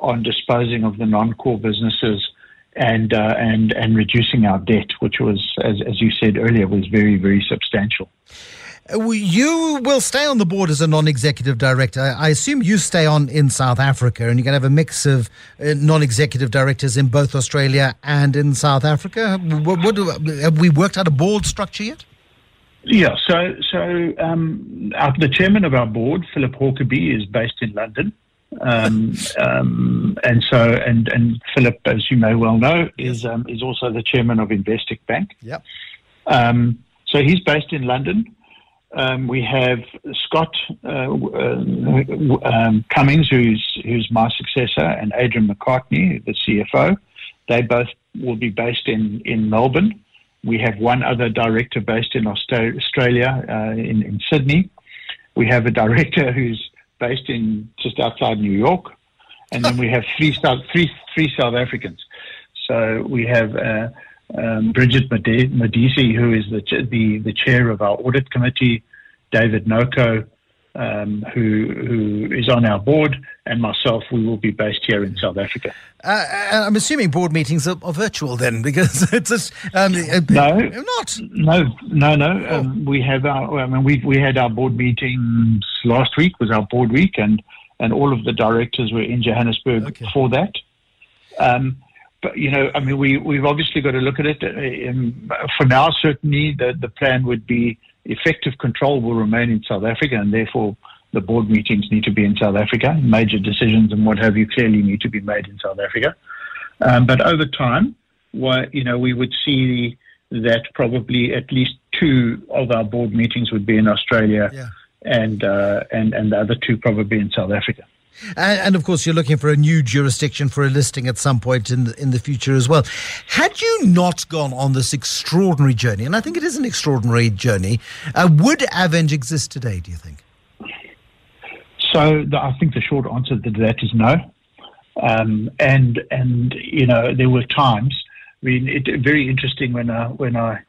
on disposing of the non-core businesses and uh, and and reducing our debt, which was, as, as you said earlier, was very very substantial. You will stay on the board as a non-executive director. I assume you stay on in South Africa, and you're going to have a mix of uh, non-executive directors in both Australia and in South Africa. What, what, have we worked out a board structure yet? Yeah, so so um, our, the chairman of our board, Philip Hourquebie, is based in London, um, um, and so and and Philip, as you may well know, is um, is also the chairman of Investec Bank. Yep. Um, so he's based in London. Um, we have Scott uh, uh, Cummins, who's who's my successor, and Adrian McCartney, the CFO. They both will be based in in Melbourne. We have one other director based in Australia, uh, in, in, Sydney. We have a director who's based in just outside New York, and then we have three South, three, three South Africans. So we have uh, um, Bridget Modise, who is the, the, the chair of our audit committee, David Noko, um, who who is on our board, and myself. We will be based here in South Africa. Uh, I'm assuming board meetings are, are virtual then, because it's just um, uh, No. not. No, no, no. Um, we have our. I mean, we we had our board meetings last week. Was our board week, and and all of the directors were in Johannesburg Okay. for that. Um, but you know, I mean, we we've obviously got to look at it. Uh, um, For now, certainly, the the plan would be effective control will remain in South Africa, and therefore the board meetings need to be in South Africa. Major decisions and what have you clearly need to be made in South Africa. Um, but over time, why, you know, we would see that probably at least two of our board meetings would be in Australia, Yeah. and uh, and and the other two probably in South Africa. And, and of course, you're looking for a new jurisdiction for a listing at some point in the, in the future as well. Had you not gone on this extraordinary journey, and I think it is an extraordinary journey, uh, would Aveng exist today? Do you think? So the, I think the short answer to that is no. Um, and and you know there were times. I mean, it very interesting when I when I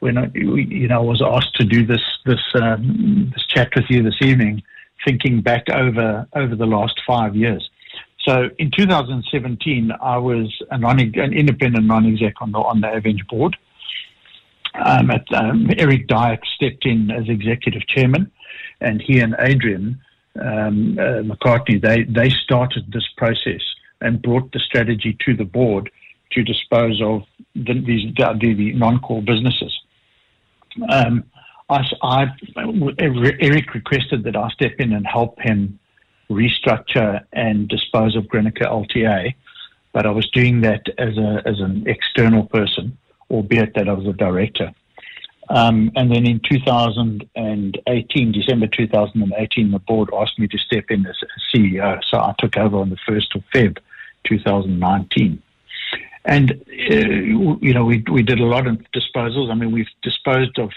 when I you know was asked to do this this um, this chat with you this evening, thinking back over over the last five years. So in 2017, I was a non, an independent non-exec on the on the Aveng board. Um, at, um, Eric Diack stepped in as executive chairman, and he and Adrian um, uh, McCartney they they started this process and brought the strategy to the board to dispose of the, these the, the non-core businesses. Um, I, I, Eric requested that I step in and help him restructure and dispose of Grinaker LTA, but I was doing that as a as an external person, albeit that I was a director. Um, and then in 2018, December 2018, the board asked me to step in as CEO. So I took over on the 1st of Feb 2019. And, uh, you know, we, we did a lot of disposals. I mean, we've disposed of,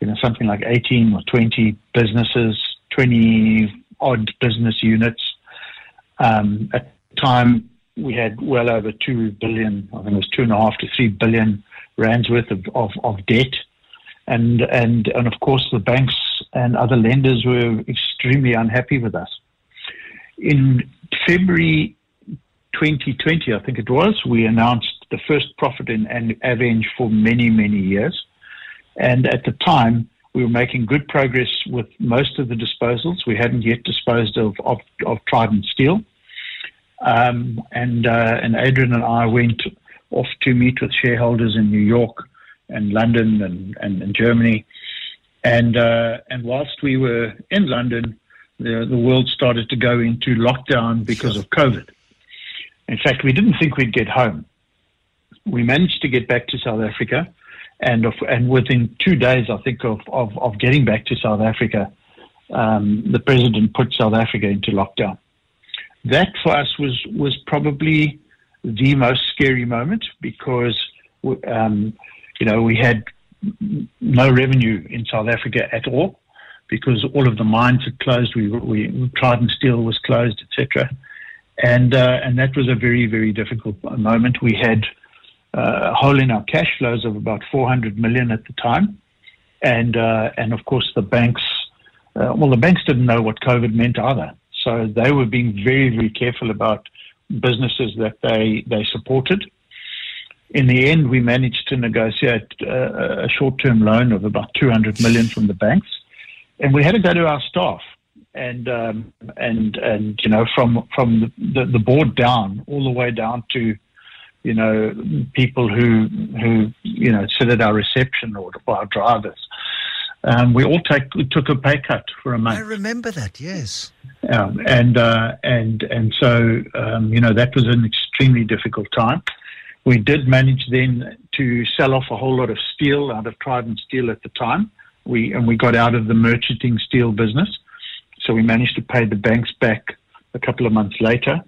you know, something like 18 or 20 businesses, 20 odd business units. Um, at the time, we had well over 2 billion, I think it was two and a half to 3 billion rands worth of, of, of debt and and and of course the banks and other lenders were extremely unhappy with us. In February 2020, I think it was, we announced the first profit in Aveng for many many years, and at the time we were making good progress with most of the disposals. We hadn't yet disposed of of, of Trident Steel, um, and uh, and Adrian and I went off to meet with shareholders in New York and London and, and, and Germany. And uh, and whilst we were in London, the the world started to go into lockdown because of COVID. In fact, we didn't think we'd get home. We managed to get back to South Africa, and of, and within two days, I think of of, of getting back to South Africa, um, the president put South Africa into lockdown. That for us was was probably the most scary moment because. Um, you know, we had no revenue in South Africa at all because all of the mines had closed. We, we Trident Steel was closed, etc. And uh, and that was a very very difficult moment. We had a hole in our cash flows of about 400 million at the time, and uh, and of course the banks. Uh, well, the banks didn't know what COVID meant either, so they were being very very careful about businesses that they they supported. In the end, we managed to negotiate uh, a short-term loan of about 200 million from the banks, and we had to go to our staff and um, and and you know from from the, the board down all the way down to you know people who who you know sit at our reception or our drivers. Um, we all take we took a pay cut for a month. I remember that. Yes. Um, and uh, and and so um, you know that was an extremely difficult time. We did manage then to sell off a whole lot of steel out of Trident Steel at the time. We and we got out of the merchanting steel business, so we managed to pay the banks back a couple of months later.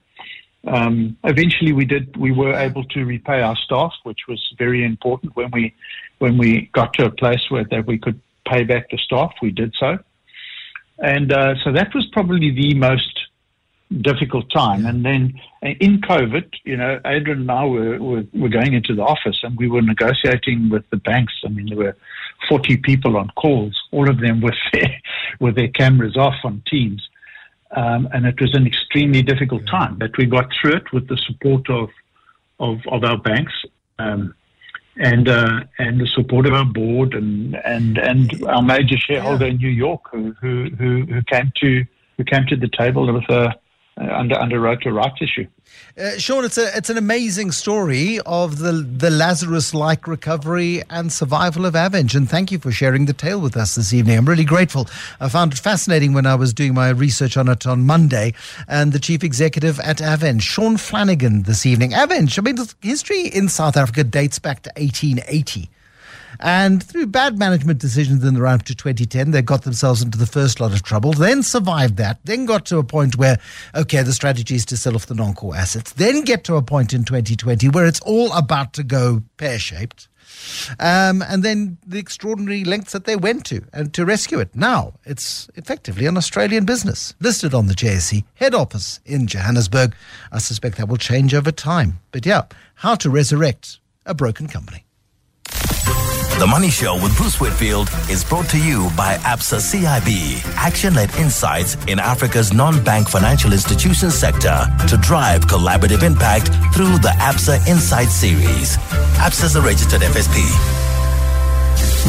Um, eventually, we did. We were able to repay our staff, which was very important. When we when we got to a place where that we could pay back the staff, we did so. And uh, so that was probably the most difficult time. And then in COVID, you know, Adrian and I were, were, were going into the office and we were negotiating with the banks. I mean, there were 40 people on calls, all of them with their, with their cameras off on Teams. Um, and it was an extremely difficult time, but we got through it with the support of, of, of our banks. Um, and uh, and the support of our board and and and our major shareholder yeah. in New York who, who who who came to who came to the table with a uh, under underwrote a rights issue. Uh, Sean, it's a it's an amazing story of the the Lazarus-like recovery and survival of Aveng, and thank you for sharing the tale with us this evening. I'm really grateful. I found it fascinating when I was doing my research on it on Monday, and the chief executive at Aveng, Sean Flanagan, this evening. Aveng, I mean, the history in South Africa dates back to 1880. And through bad management decisions in the run up to 2010, they got themselves into the first lot of trouble, then survived that, then got to a point where, okay, the strategy is to sell off the non core assets, then get to a point in 2020 where it's all about to go pear shaped. Um, and then the extraordinary lengths that they went to and to rescue it. Now it's effectively an Australian business listed on the JSE head office in Johannesburg. I suspect that will change over time. But yeah, how to resurrect a broken company. The Money Show with Bruce Whitfield is brought to you by ABSA CIB, action led insights in Africa's non bank financial institutions sector to drive collaborative impact through the ABSA Insight series. ABSA is a registered FSP.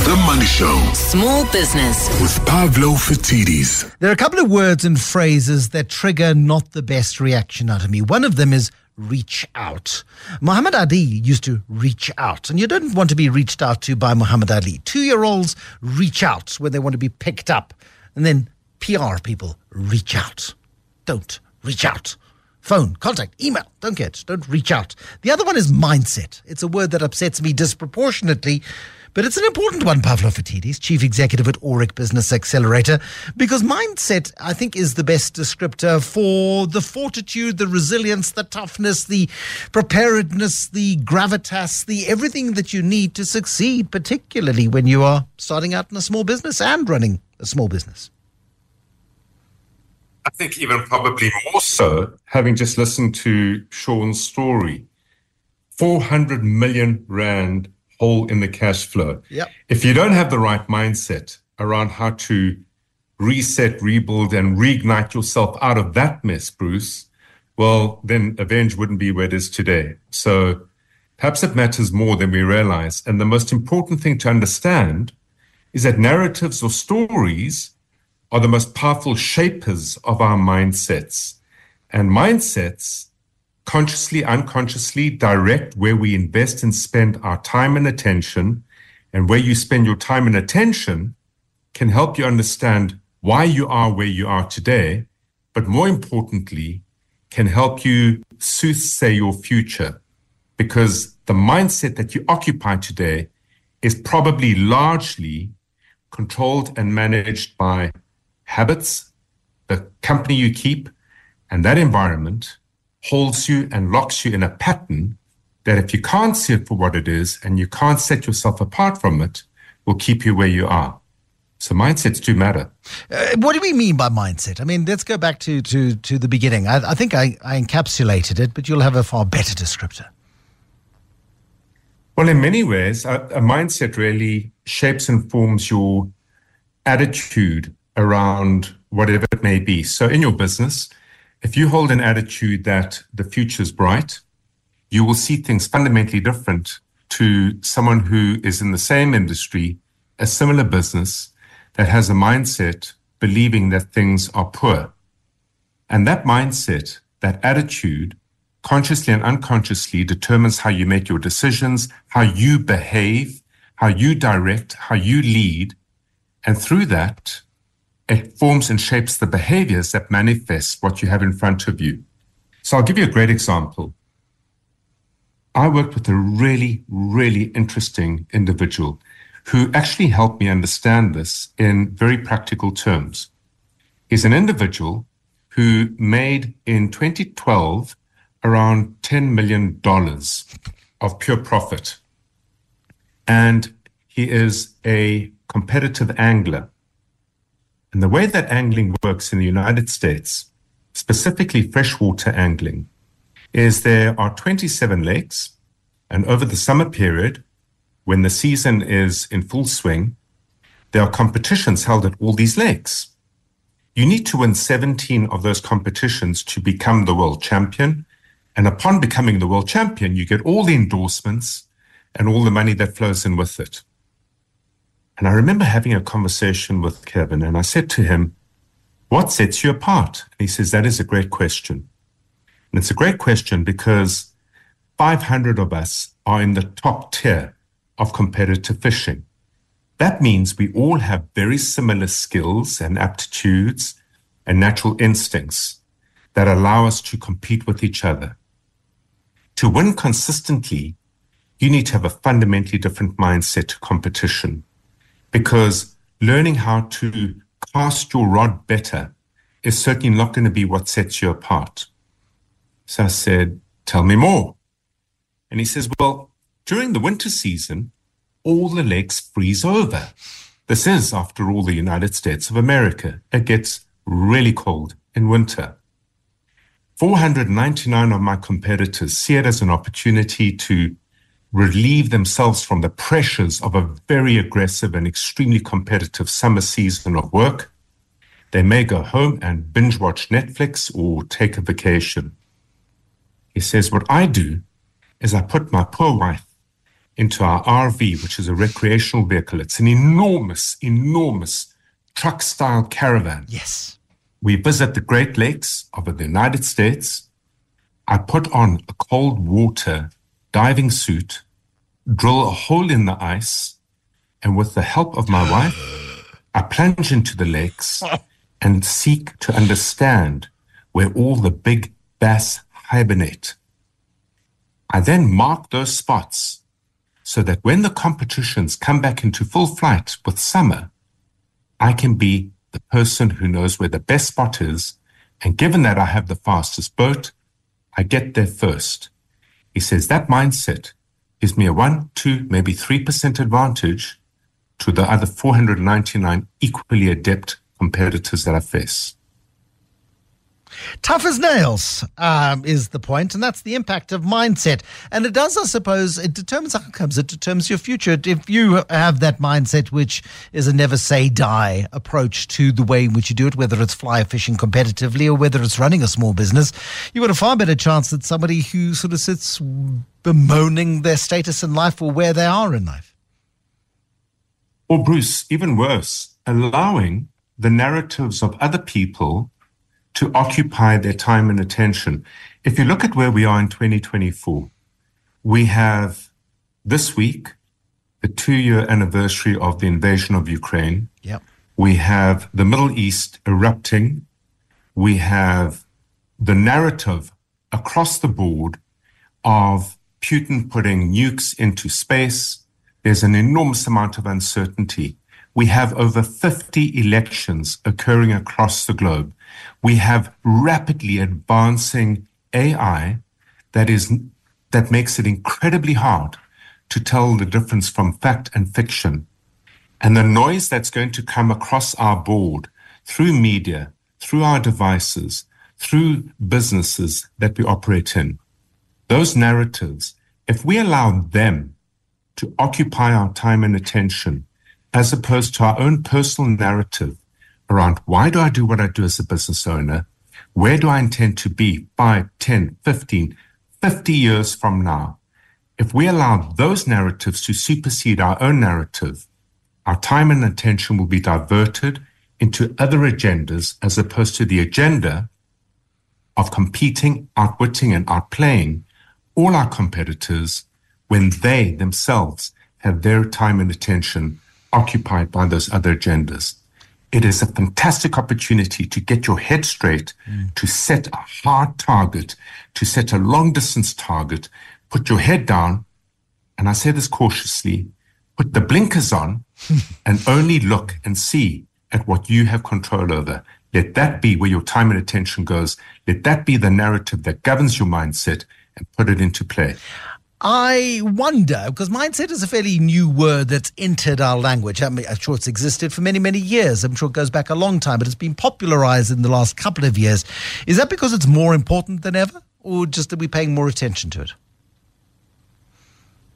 The Money Show. Small business. With Pavlo Phitidis. There are a couple of words and phrases that trigger not the best reaction out of me. One of them is reach out. Muhammad Ali used to reach out, and you don't want to be reached out to by Muhammad Ali. Two year olds reach out when they want to be picked up, and then PR people reach out. Don't reach out. Phone, contact, email, don't get, don't reach out. The other one is mindset. It's a word that upsets me disproportionately but it's an important one, Pavlo Phitidis, Chief Executive at Aurik Business Accelerator, because mindset, I think, is the best descriptor for the fortitude, the resilience, the toughness, the preparedness, the gravitas, the everything that you need to succeed, particularly when you are starting out in a small business and running a small business. I think even probably more so, having just listened to Sean's story. 400 million rand hole in the cash flow. Yep. If you don't have the right mindset around how to reset, rebuild, and reignite yourself out of that mess, Bruce, well, then Aveng wouldn't be where it is today. So perhaps it matters more than we realize. And the most important thing to understand is that narratives or stories are the most powerful shapers of our mindsets. And mindsets consciously, unconsciously direct where we invest and spend our time and attention. And where you spend your time and attention can help you understand why you are where you are today, but more importantly, can help you soothsay your future because the mindset that you occupy today is probably largely controlled and managed by habits, the company you keep, and that environment holds you and locks you in a pattern that if you can't see it for what it is and you can't set yourself apart from it, will keep you where you are. So mindsets do matter. Uh, what do we mean by mindset? I mean, let's go back to to to the beginning. I, I think I, I encapsulated it, but you'll have a far better descriptor. Well, in many ways, a, a mindset really shapes and forms your attitude around whatever it may be. So, in your business, if you hold an attitude that the future is bright, you will see things fundamentally different to someone who is in the same industry, a similar business that has a mindset believing that things are poor. And that mindset, that attitude, consciously and unconsciously determines how you make your decisions, how you behave, how you direct, how you lead. And through that, it forms and shapes the behaviors that manifest what you have in front of you. So I'll give you a great example. I worked with a really, really interesting individual who actually helped me understand this in very practical terms. He's an individual who made in 2012 around $10 million of pure profit. And he is a competitive angler. And the way that angling works in the United States specifically freshwater angling, is there are 27 lakes, and over the summer period, when the season is in full swing, there are competitions held at all these lakes. You need to win 17 of those competitions to become the world champion. And upon becoming the world champion, you get all the endorsements and all the money that flows in with it. And I remember having a conversation with Kevin, and I said to him, What sets you apart? And he says, That is a great question. And it's a great question because 500 of us are in the top tier of competitive fishing. That means we all have very similar skills and aptitudes and natural instincts that allow us to compete with each other. To win consistently, you need to have a fundamentally different mindset to competition because learning how to cast your rod better is certainly not going to be what sets you apart. So I said, Tell me more. And he says, Well, during the winter season, all the lakes freeze over. This is, after all, the United States of America. It gets really cold in winter. 499 of my competitors see it as an opportunity to relieve themselves from the pressures of a very aggressive and extremely competitive summer season of work. They may go home and binge watch Netflix or take a vacation. He says, What I do is I put my poor wife into our RV, which is a recreational vehicle. It's an enormous, enormous truck style caravan. Yes. We visit the Great Lakes of the United States. I put on a cold water diving suit, drill a hole in the ice, and with the help of my wife, I plunge into the lakes and seek to understand where all the big bass hibernate. I then mark those spots so that when the competitions come back into full flight with summer, I can be the person who knows where the best spot is. And given that I have the fastest boat, I get there first. He says that mindset gives me a one, two, maybe 3% advantage to the other 499 equally adept competitors that I face. Tough as nails um, is the point, and that's the impact of mindset. And it does, I suppose, it determines outcomes. It determines your future. If you have that mindset, which is a never say die approach to the way in which you do it, whether it's fly fishing competitively or whether it's running a small business, you've got a far better chance than somebody who sort of sits bemoaning their status in life or where they are in life. Or, Bruce, even worse, allowing the narratives of other people to occupy their time and attention. If you look at where we are in 2024, we have this week the two year anniversary of the invasion of Ukraine. Yep. We have the Middle East erupting. We have the narrative across the board of Putin putting nukes into space. There's an enormous amount of uncertainty. We have over 50 elections occurring across the globe we have rapidly advancing AI that is that makes it incredibly hard to tell the difference from fact and fiction. And the noise that's going to come across our board through media, through our devices, through businesses that we operate in, those narratives, if we allow them to occupy our time and attention, as opposed to our own personal narrative around why do I do what I do as a business owner? Where do I intend to be 5, 10, 15, 50 years from now? If we allow those narratives to supersede our own narrative, our time and attention will be diverted into other agendas as opposed to the agenda of competing, outwitting, and outplaying all our competitors when they themselves have their time and attention occupied by those other agendas it is a fantastic opportunity to get your head straight, mm. to set a hard target, to set a long distance target, put your head down. And I say this cautiously, put the blinkers on and only look and see at what you have control over. Let that be where your time and attention goes. Let that be the narrative that governs your mindset and put it into play. I wonder, because mindset is a fairly new word that's entered our language. I I'm sure it's existed for many, many years. I'm sure it goes back a long time, but it's been popularized in the last couple of years. Is that because it's more important than ever, or just that we're paying more attention to it?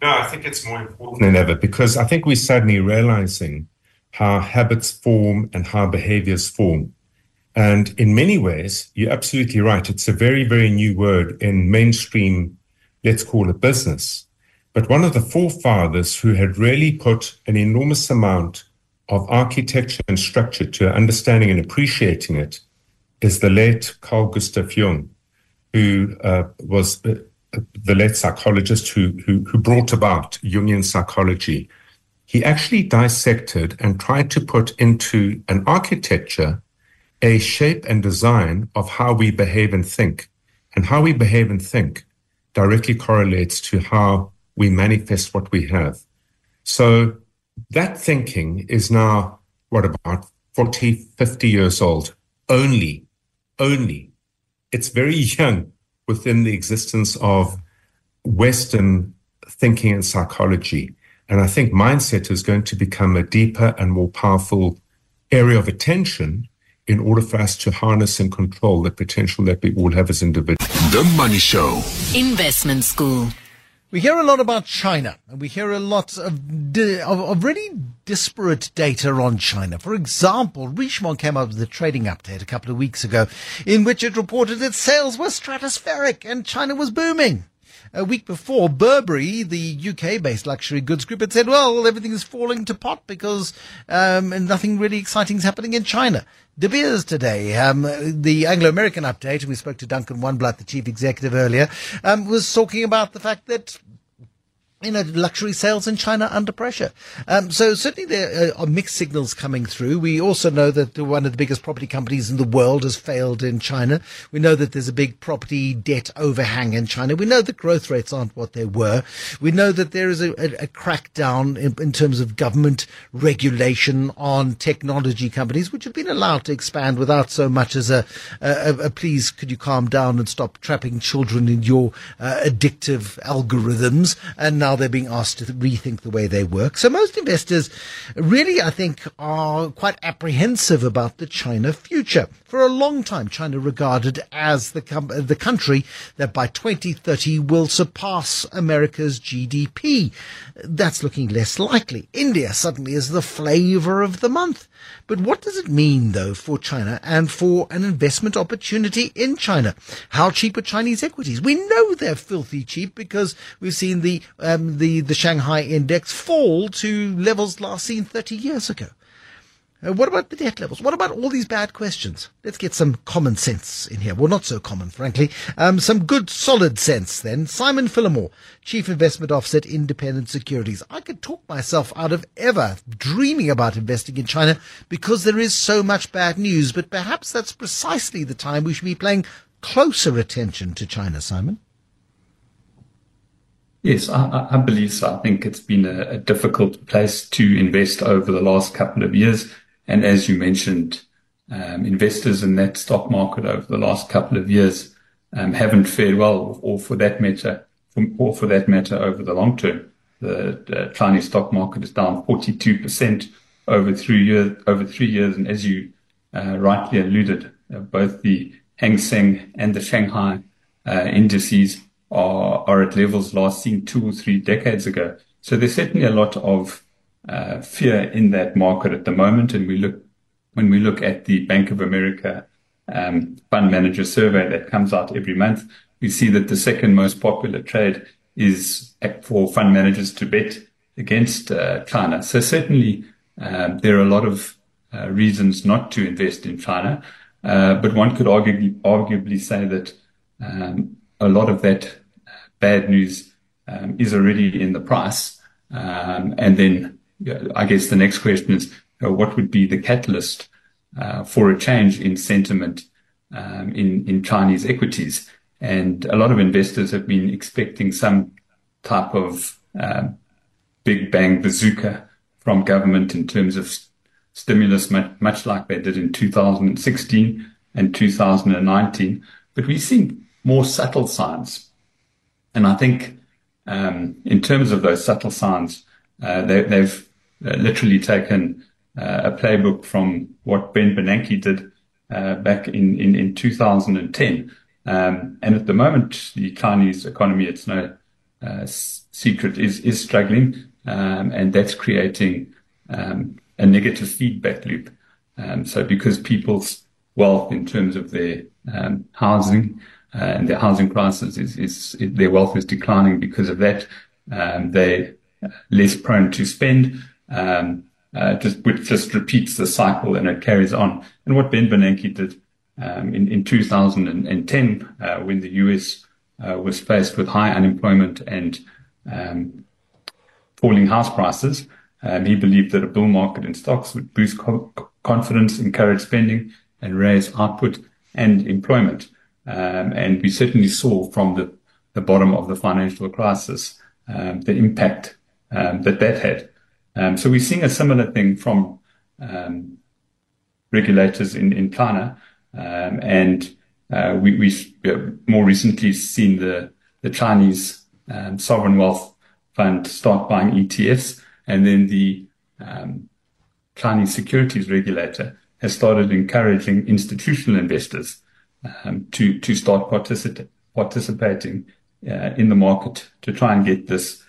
No, I think it's more important than ever because I think we're suddenly realizing how habits form and how behaviors form. And in many ways, you're absolutely right. It's a very, very new word in mainstream let's call it business. But one of the forefathers who had really put an enormous amount of architecture and structure to understanding and appreciating it is the late Carl Gustav Jung, who uh, was uh, the late psychologist who, who, who brought about Jungian psychology. He actually dissected and tried to put into an architecture a shape and design of how we behave and think. And how we behave and think directly correlates to how we manifest what we have. So that thinking is now, what about 40, 50 years old? Only, only. It's very young within the existence of Western thinking and psychology. And I think mindset is going to become a deeper and more powerful area of attention in order for us to harness and control the potential that we all have as individuals. The Money Show. Investment School. We hear a lot about China, and we hear a lot of, di- of, of really disparate data on China. For example, Richemont came out with a trading update a couple of weeks ago in which it reported that sales were stratospheric and China was booming. A week before, Burberry, the UK-based luxury goods group, had said, well, everything is falling to pot because um, nothing really exciting is happening in China. De Beers today, um, the Anglo-American update, we spoke to Duncan Wanblad, the chief executive earlier, um, was talking about the fact that you know, luxury sales in China under pressure. Um, so certainly there are mixed signals coming through. We also know that one of the biggest property companies in the world has failed in China. We know that there's a big property debt overhang in China. We know that growth rates aren't what they were. We know that there is a, a, a crackdown in, in, terms of government regulation on technology companies, which have been allowed to expand without so much as a, a, a please, could you calm down and stop trapping children in your uh, addictive algorithms? And now they're being asked to rethink the way they work. So most investors really, I think, are quite apprehensive about the China future. For a long time, China regarded as the, com- the country that by 2030 will surpass America's GDP. That's looking less likely. India suddenly is the flavor of the month. But what does it mean, though, for China and for an investment opportunity in China? How cheap are Chinese equities? We know they're filthy cheap because we've seen the uh, um, the the Shanghai index fall to levels last seen 30 years ago. Uh, what about the debt levels? What about all these bad questions? Let's get some common sense in here. Well, not so common, frankly. Um, some good, solid sense then. Simon Phillimore, Chief Investment Officer at Independent Securities. I could talk myself out of ever dreaming about investing in China because there is so much bad news, but perhaps that's precisely the time we should be paying closer attention to China, Simon. Yes, I, I believe so. I think it's been a, a difficult place to invest over the last couple of years. And as you mentioned, um, investors in that stock market over the last couple of years um, haven't fared well, or for that matter, or for that matter, over the long term. The, the Chinese stock market is down 42% over three years. Over three years, and as you uh, rightly alluded, uh, both the Hang Seng and the Shanghai uh, indices are are at levels last seen two or three decades ago. So there's certainly a lot of uh, fear in that market at the moment. And we look when we look at the Bank of America um, fund manager survey that comes out every month, we see that the second most popular trade is for fund managers to bet against uh, China. So certainly um, there are a lot of uh, reasons not to invest in China, uh, but one could arguably, arguably say that um, a lot of that bad news um, is already in the price, um, and then I guess the next question is, uh, what would be the catalyst uh, for a change in sentiment um, in in Chinese equities? And a lot of investors have been expecting some type of big bang bazooka from government in terms of stimulus, much like they did in 2016 and 2019. But we've seen more subtle signs. And I think um, in terms of those subtle signs, uh, they, have uh, literally taken uh, a playbook from what Ben Bernanke did uh, back in, in, in 2010. Um, and at the moment, the Chinese economy, it's no secret, is, is struggling. Um, and that's creating um, a negative feedback loop. Um, so because people's wealth in terms of their um, housing and their housing crisis is, is, their wealth is declining because of that. Um, they're less prone to spend. Um, uh, just which just repeats the cycle and it carries on. And what Ben Bernanke did um, in in 2010, uh, when the US uh, was faced with high unemployment and um, falling house prices, um, he believed that a bull market in stocks would boost co- confidence, encourage spending, and raise output and employment. Um, and we certainly saw from the, bottom of the financial crisis um, the impact um, that that had. So we're seeing a similar thing from regulators in, in China. And uh, we, we more recently seen the, Chinese sovereign wealth fund start buying ETFs. And then the Chinese securities regulator has started encouraging institutional investors um, to, to start particip- participating uh, in the market to try and get this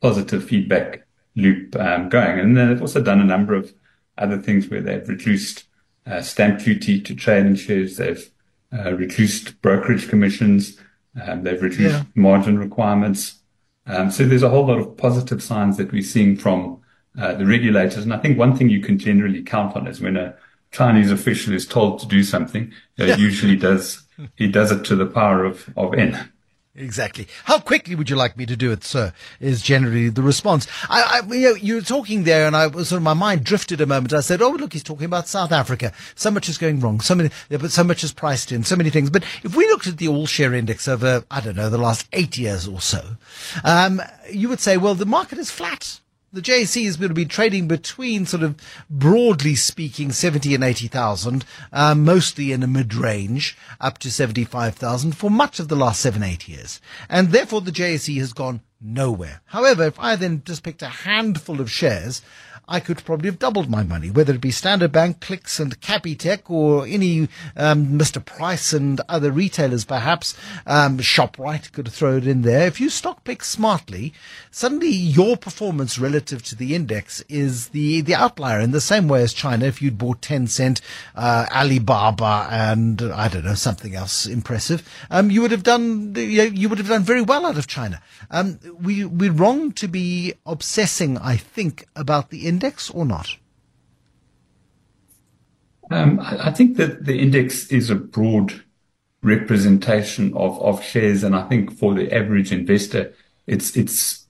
positive feedback loop um, going. And then they've also done a number of other things where they've reduced uh, stamp duty to trading shares. They've uh, reduced brokerage commissions. Um, they've reduced yeah. margin requirements. Um, so there's a whole lot of positive signs that we're seeing from uh, the regulators. And I think one thing you can generally count on is when a Chinese official is told to do something, yeah. usually does he does it to the power of of n. Exactly. How quickly would you like me to do it, sir? Is generally the response. I, I you know, you were talking there, and I was sort of my mind drifted a moment. I said, "Oh, look, he's talking about South Africa. So much is going wrong. So many, but so much is priced in. So many things. But if we looked at the all share index over, I don't know, the last eight years or so, um, you would say, well, the market is flat the JSE is going to be trading between sort of broadly speaking 70 and 80,000, uh, mostly in a mid range up to 75,000 for much of the last seven, eight years. And therefore the JSE has gone nowhere. However, if I then just picked a handful of shares, I could probably have doubled my money, whether it be Standard Bank, Clicks and Capitec or any um, Mr. Price and other retailers perhaps. Um, ShopRite could throw it in there. If you stock pick smartly, suddenly your performance relative to the index is the, the outlier in the same way as China. If you'd bought Tencent, uh, Alibaba and I don't know, something else impressive, um, you would have done, you, know, you would have done very well out of China. Um, we, we're wrong to be obsessing, I think, about the index index or not? Um, I think that the index is a broad representation of, of shares. And I think for the average investor, it's, it's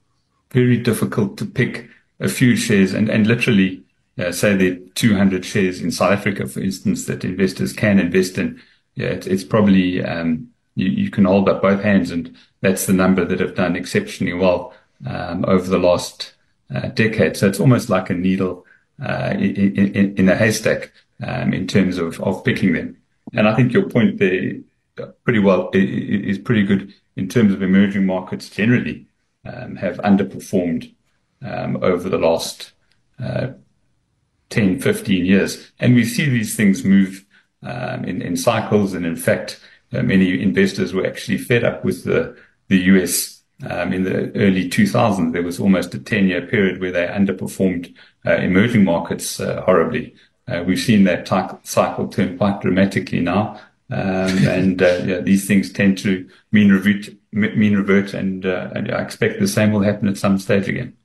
very difficult to pick a few shares and, and literally uh, say there are 200 shares in South Africa, for instance, that investors can invest in. Yeah, it's, it's probably, um, you, you, can hold up both hands and that's the number that have done exceptionally well, um, over the last uh, decade. So it's almost like a needle uh, in, in, in, a haystack um, in terms of, of picking them. And I think your point there pretty well is pretty good in terms of emerging markets generally um, have underperformed um, over the last uh, 10, 15 years. And we see these things move um, in, in cycles. And in fact, uh, many investors were actually fed up with the, the US um, in the early 2000s, there was almost a 10 year period where they underperformed uh, emerging markets uh, horribly. Uh, we've seen that t- cycle turn quite dramatically now. Um, and uh, yeah, these things tend to mean revert, mean revert and, uh, and I expect the same will happen at some stage again.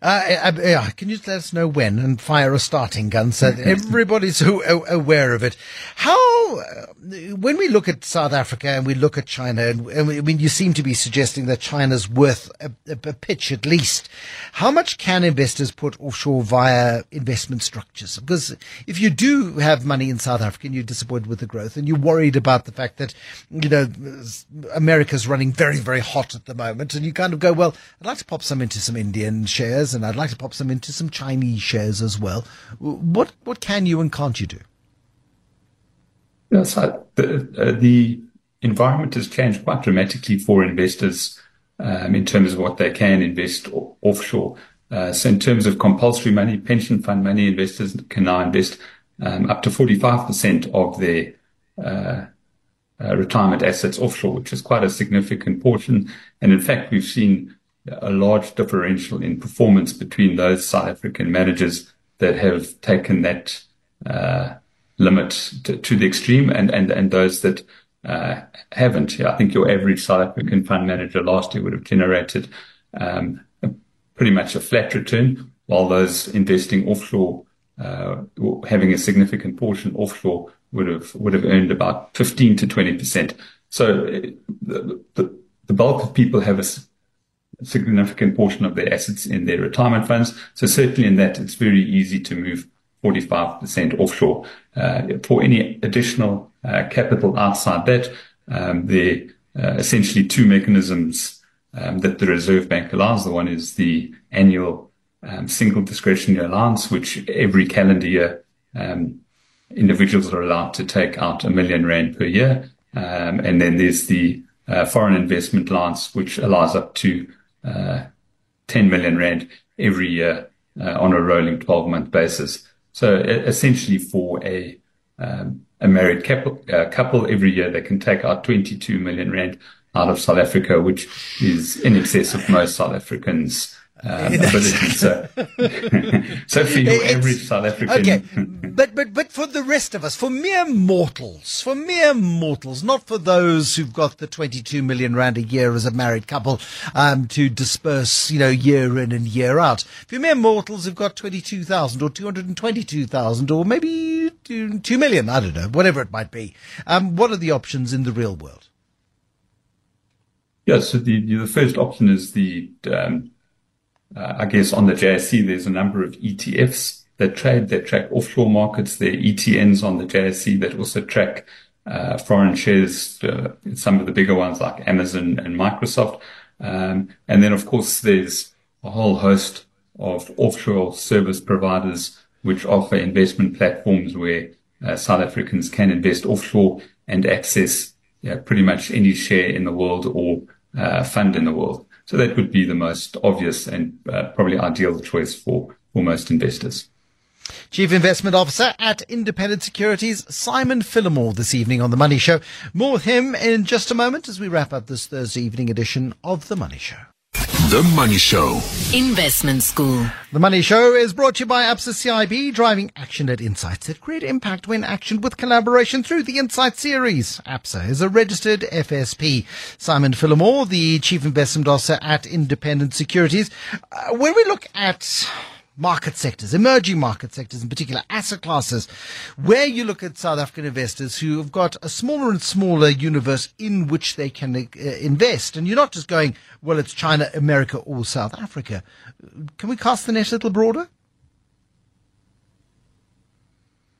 Uh, uh, can you let us know when and fire a starting gun so that everybody's aware of it? How, uh, when we look at South Africa and we look at China, and, and we, I mean, you seem to be suggesting that China's worth a, a, a, pitch at least. How much can investors put offshore via investment structures? Because if you do have money in South Africa and you're disappointed with the growth and you're worried about the fact that, you know, America's running very, very hot at the moment and you kind of go, well, I'd like to pop some into some Indian shares shares, and I'd like to pop some into some Chinese shares as well. What what can you and can't you do? Yes, the, uh, the environment has changed quite dramatically for investors um, in terms of what they can invest offshore. Uh, so in terms of compulsory money, pension fund money, investors can now invest um, up to 45% of their uh, uh, retirement assets offshore, which is quite a significant portion. And in fact, we've seen a large differential in performance between those South African managers that have taken that uh, limit to, to, the extreme and, and, and those that uh, haven't. I think your average South African fund manager last year would have generated um, pretty much a flat return, while those investing offshore, uh, having a significant portion offshore, would have would have earned about 15 to 20 percent. So uh, the, the, the bulk of people have a significant portion of their assets in their retirement funds. So certainly in that, it's very easy to move 45% offshore. Uh, for any additional uh, capital outside that, um, there are uh, essentially two mechanisms um, that the Reserve Bank allows. The one is the annual um, single discretionary allowance, which every calendar year um, individuals are allowed to take out a million rand per year. Um, and then there's the uh, foreign investment allowance, which allows up to uh, 10 million rand every year uh, on a rolling 12 month basis. So essentially for a, um, a married couple, uh, couple every year, they can take out 22 million rand out of South Africa, which is in excess of most South Africans' um, ability. So, so for your it's, South African. Okay, but but but for the rest of us, for mere mortals, for mere mortals, not for those who've got the 22 million rand a year as a married couple um, to disperse, you know, year in and year out. For mere mortals who've got 22,000 or 222,000 or maybe 2 million, I don't know, whatever it might be. Um, what are the options in the real world? Yeah, so the the first option is the um, uh, I guess on the JSE, there's a number of ETFs that trade, that track offshore markets. There are ETNs on the JSE that also track uh, foreign shares, uh, some of the bigger ones like Amazon and Microsoft. Um, and then, of course, there's a whole host of offshore service providers which offer investment platforms where uh, South Africans can invest offshore and access pretty much any share in the world or uh, fund in the world. So that would be the most obvious and uh, probably ideal choice for, for most investors. Chief Investment Officer at Independent Securities, Simon Phillimore, this evening on The Money Show. More with him in just a moment as we wrap up this Thursday evening edition of The Money Show. The Money Show. Investment School. The Money Show is brought to you by ABSA CIB, driving action-led insights that create impact when actioned with collaboration through the Insight series. ABSA is a registered FSP. Simon Phillimore, the Chief Investment Officer at Independent Securities. Uh, when we look at market sectors, emerging market sectors in particular, asset classes, where you look at South African investors who have got a smaller and smaller universe in which they can uh, invest. And you're not just going, well, it's China, America, or South Africa. Can we cast the net a little broader?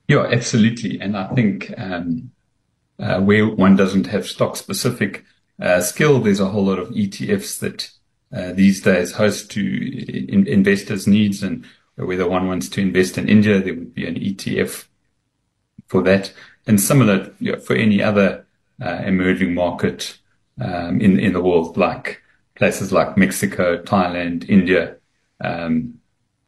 Yeah, absolutely. And I think um, uh, where one doesn't have stock specific uh, skill, there's a whole lot of ETFs that uh, these days host to in, investors' needs. And whether one wants to invest in India, there would be an ETF for that. And similar you know, for any other uh, emerging market um, in in the world, like places like Mexico, Thailand, India. Um,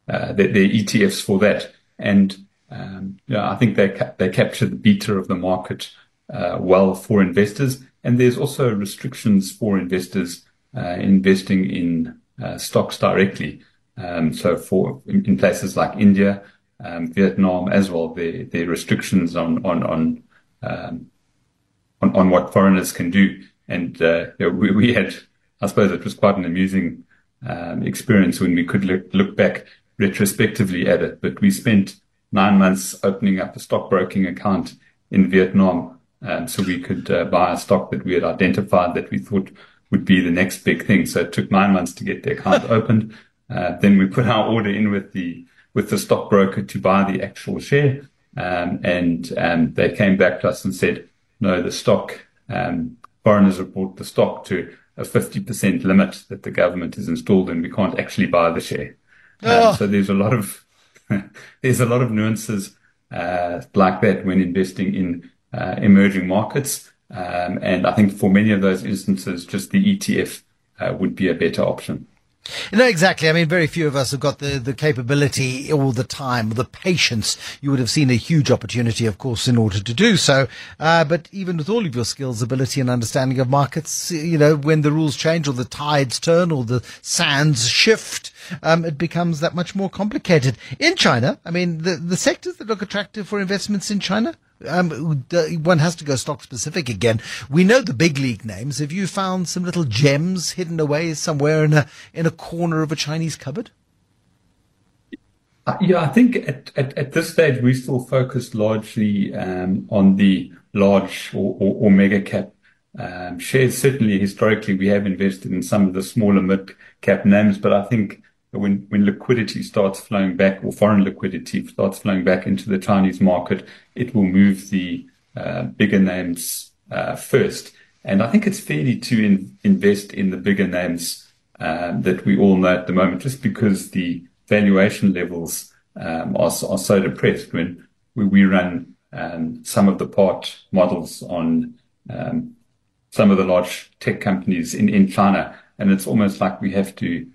uh, there, are ETFs for that, and um, yeah, I think they ca- they capture the beta of the market uh, well for investors. And there's also restrictions for investors investing in uh, stocks directly. Um, so for in, places like India, um, Vietnam as well, the the restrictions on on on, um, on what foreigners can do. And uh, we, had, I suppose, it was quite an amusing experience when we could look look back retrospectively at it. But we spent nine months opening up a stockbroking account in Vietnam, so we could uh, buy a stock that we had identified that we thought would be the next big thing. So it took nine months to get the account opened. Uh, then we put our order in with the with the stockbroker to buy the actual share, um, and um, they came back to us and said, no, the stock um, foreigners have bought the stock to a 50% limit that the government has installed, and we can't actually buy the share. Oh. so there's a lot of there's a lot of nuances uh, like that when investing in uh, emerging markets. Um, and I think for many of those instances, just the ETF uh, would be a better option. No, exactly. I mean, very few of us have got the, the capability all the time, the patience. You would have seen a huge opportunity, of course, in order to do so. Uh, but even with all of your skills, ability, and understanding of markets, you know, when the rules change or the tides turn or the sands shift, um, it becomes that much more complicated. In China, I mean, the, the sectors that look attractive for investments in China, um, one has to go stock specific again. We know the big league names. Have you found some little gems hidden away somewhere in a in a corner of a Chinese cupboard? Uh, yeah, I think at, at, at, this stage we still focus largely um, on the large or, or, or mega cap um, shares. Certainly, historically, we have invested in some of the smaller mid cap names, but I think when when liquidity starts flowing back or foreign liquidity starts flowing back into the Chinese market, it will move the uh, bigger names uh, first. And I think it's fairly to in, invest in the bigger names um, that we all know at the moment, just because the valuation levels um, are, are so depressed. When we, we run um, some of the part models on um, some of the large tech companies in, in China, and it's almost like we have to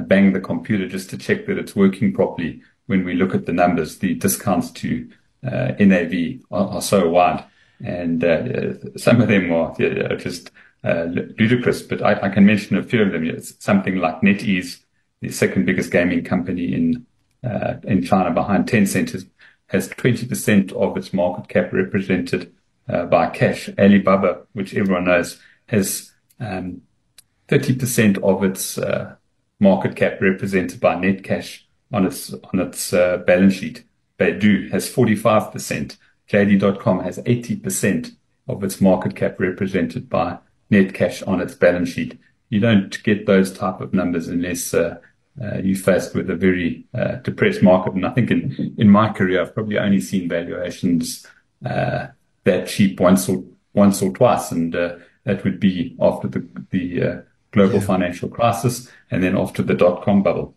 bang the computer just to check that it's working properly. When we look at the numbers, the discounts to uh, NAV are, are, so wide, and uh, some of them are, are just uh, ludicrous. But I, I, can mention a few of them. It's something like NetEase, the second biggest gaming company in uh, in China, behind Tencent, has, has 20% of its market cap represented uh, by cash. Alibaba, which everyone knows, has um, 30% of its market cap represented by net cash on its on its uh, balance sheet. Baidu has 45%. JD.com has 80% of its market cap represented by net cash on its balance sheet. You don't get those type of numbers unless uh, uh, you're faced with a very depressed market. And I think in, in my career, I've probably only seen valuations that cheap once or once or twice, and that would be after the the global yeah. financial crisis, and then after the dot com bubble.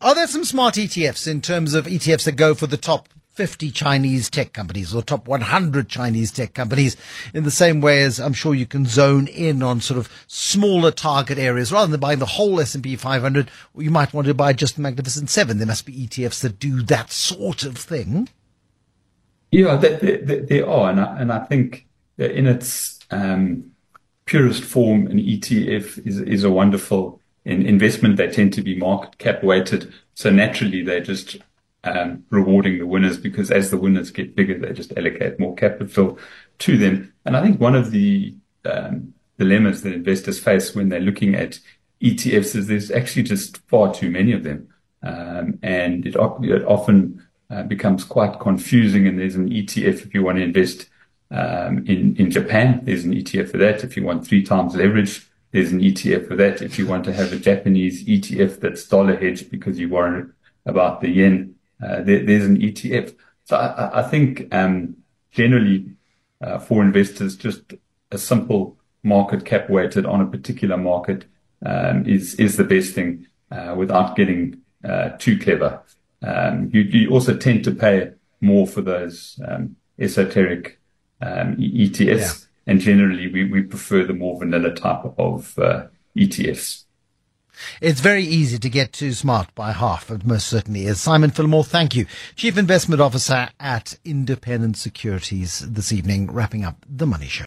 Are there some smart ETFs in terms of ETFs that go for the top 50 Chinese tech companies or top 100 Chinese tech companies in the same way as I'm sure you can zone in on sort of smaller target areas rather than buying the whole S&P 500 you might want to buy just the Magnificent 7 there must be ETFs that do that sort of thing yeah there, there, there are and I, and I think in its um, purest form, an ETF is, is a wonderful in investment. They tend to be market cap weighted. So naturally, they're just um, rewarding the winners because as the winners get bigger, they just allocate more capital to them. And I think one of the um, dilemmas that investors face when they're looking at ETFs is there's actually just far too many of them. Um, and it, it often uh, becomes quite confusing. And there's an ETF if you want to invest um, in, in Japan, there's an ETF for that. If you want three times leverage, there's an ETF for that. If you want to have a Japanese ETF that's dollar hedged because you worry about the yen, uh, there, there's an ETF. So I, think um, generally uh, for investors, just a simple market cap weighted on a particular market um, is is the best thing uh, without getting too clever. Um, you, you also tend to pay more for those esoteric um, ETFs. Yeah. And generally, we, we prefer the more vanilla type of uh, ETFs. It's very easy to get too smart by half. It most certainly is. Simon Fillmore, thank you. Chief Investment Officer at Independent Securities this evening, wrapping up the Money Show.